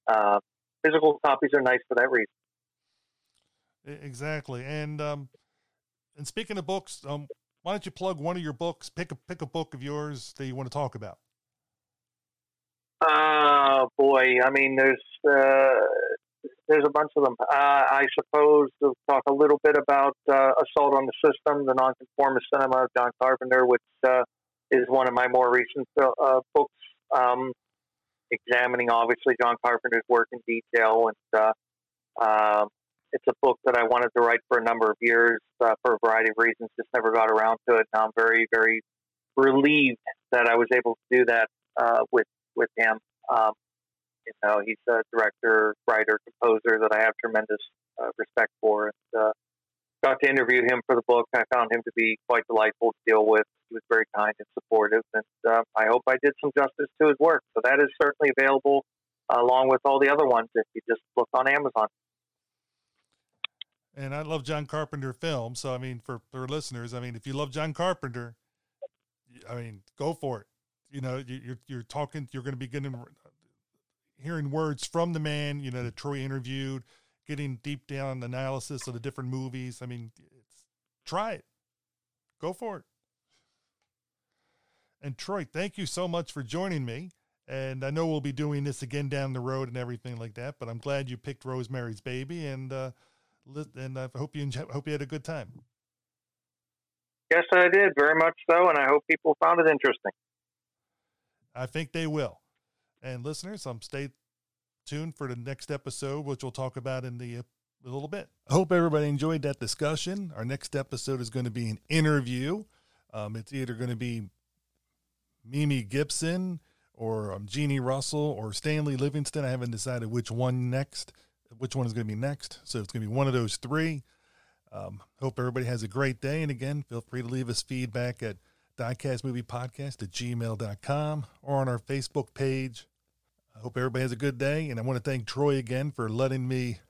uh, physical copies are nice for that reason. Exactly, and um, and speaking of books, um, why don't you plug one of your books? Pick a pick a book of yours that you want to talk about. Oh boy, I mean, there's uh, there's a bunch of them. Uh, I suppose to talk a little bit about uh, Assault on the System, the Nonconformist Cinema of John Carpenter, which uh, is one of my more recent uh, books, um, examining obviously John Carpenter's work in detail and Um, it's a book that I wanted to write for a number of years uh, for a variety of reasons, just never got around to it. Now I'm very, very relieved that I was able to do that uh, with with him. Um, you know, he's a director, writer, composer that I have tremendous uh, respect for, and uh, got to interview him for the book. I found him to be quite delightful to deal with. He was very kind and supportive, and uh, I hope I did some justice to his work. So that is certainly available along with all the other ones if you just look on Amazon. And I love John Carpenter films, so I mean, for for listeners, I mean, if you love John Carpenter, I mean, go for it. You know, you, you're you're talking, you're going to be getting hearing words from the man. You know, that Troy interviewed, getting deep down analysis of the different movies. I mean, it's try it, go for it. And Troy, thank you so much for joining me. And I know we'll be doing this again down the road and everything like that. But I'm glad you picked Rosemary's Baby, and uh, and I hope you enjoy, hope you had a good time. Yes, I did very much so, and I hope people found it interesting. I think they will. And listeners, um, stay tuned for the next episode, which we'll talk about in the a little bit. I hope everybody enjoyed that discussion. Our next episode is going to be an interview. Um, it's either going to be Mimi Gibson or um, Jeannie Russell or Stanley Livingston. I haven't decided which one next, which one is going to be next. So it's going to be one of those three. Um, hope everybody has a great day. And again, feel free to leave us feedback at diecastmoviepodcast at gmail.com or on our Facebook page. I hope everybody has a good day. And I want to thank Troy again for letting me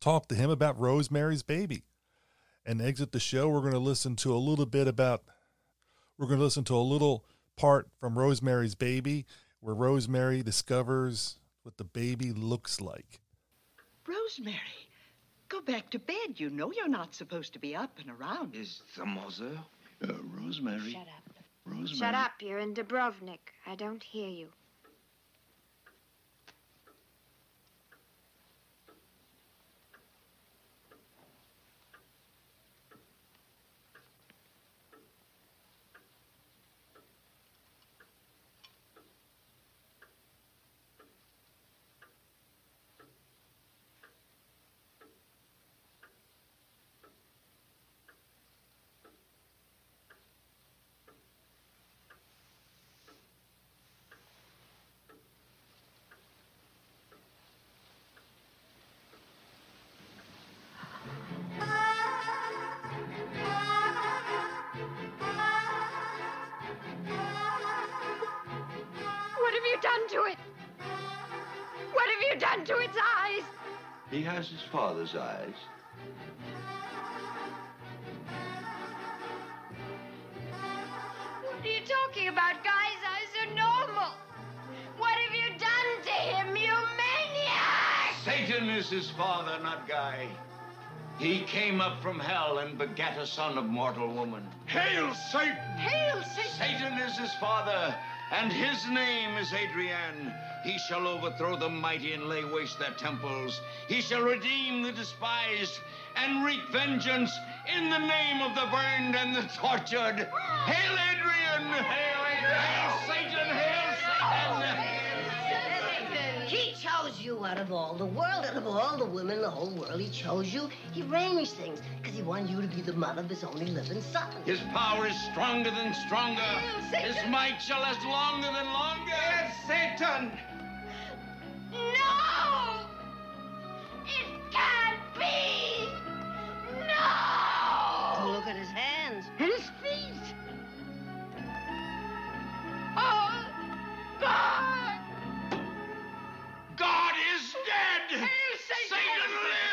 talk to him about Rosemary's Baby. And exit the show, we're going to listen to a little bit about, we're going to listen to a little part from Rosemary's Baby where Rosemary discovers what the baby looks like. Rosemary, go back to bed. You know you're not supposed to be up and around. Is the mother? Uh, Rosemary. Shut up. Rosemary. Shut up. You're in Dubrovnik. I don't hear you. He has his father's eyes. What are you talking about? Guy's eyes are normal. What have you done to him, you maniac? Satan is his father, not Guy. He came up from hell and begat a son of mortal woman. Hail, Satan! Hail, Satan! Satan is his father, and his name is Adrian. He shall overthrow the mighty and lay waste their temples. He shall redeem the despised and wreak vengeance in the name of the burned and the tortured. Hail, Adrian! Hail, Adrian! Hail, Satan! chose you out of all the world, out of all the women in the whole world. He chose you. He arranged things because he wanted you to be the mother of his only living son. His power is stronger than stronger. His might shall last longer than longer. Yes, Satan. No! It can't be! No! Look at his hands and his feet. Oh, God! God is dead! Satan, Satan lives!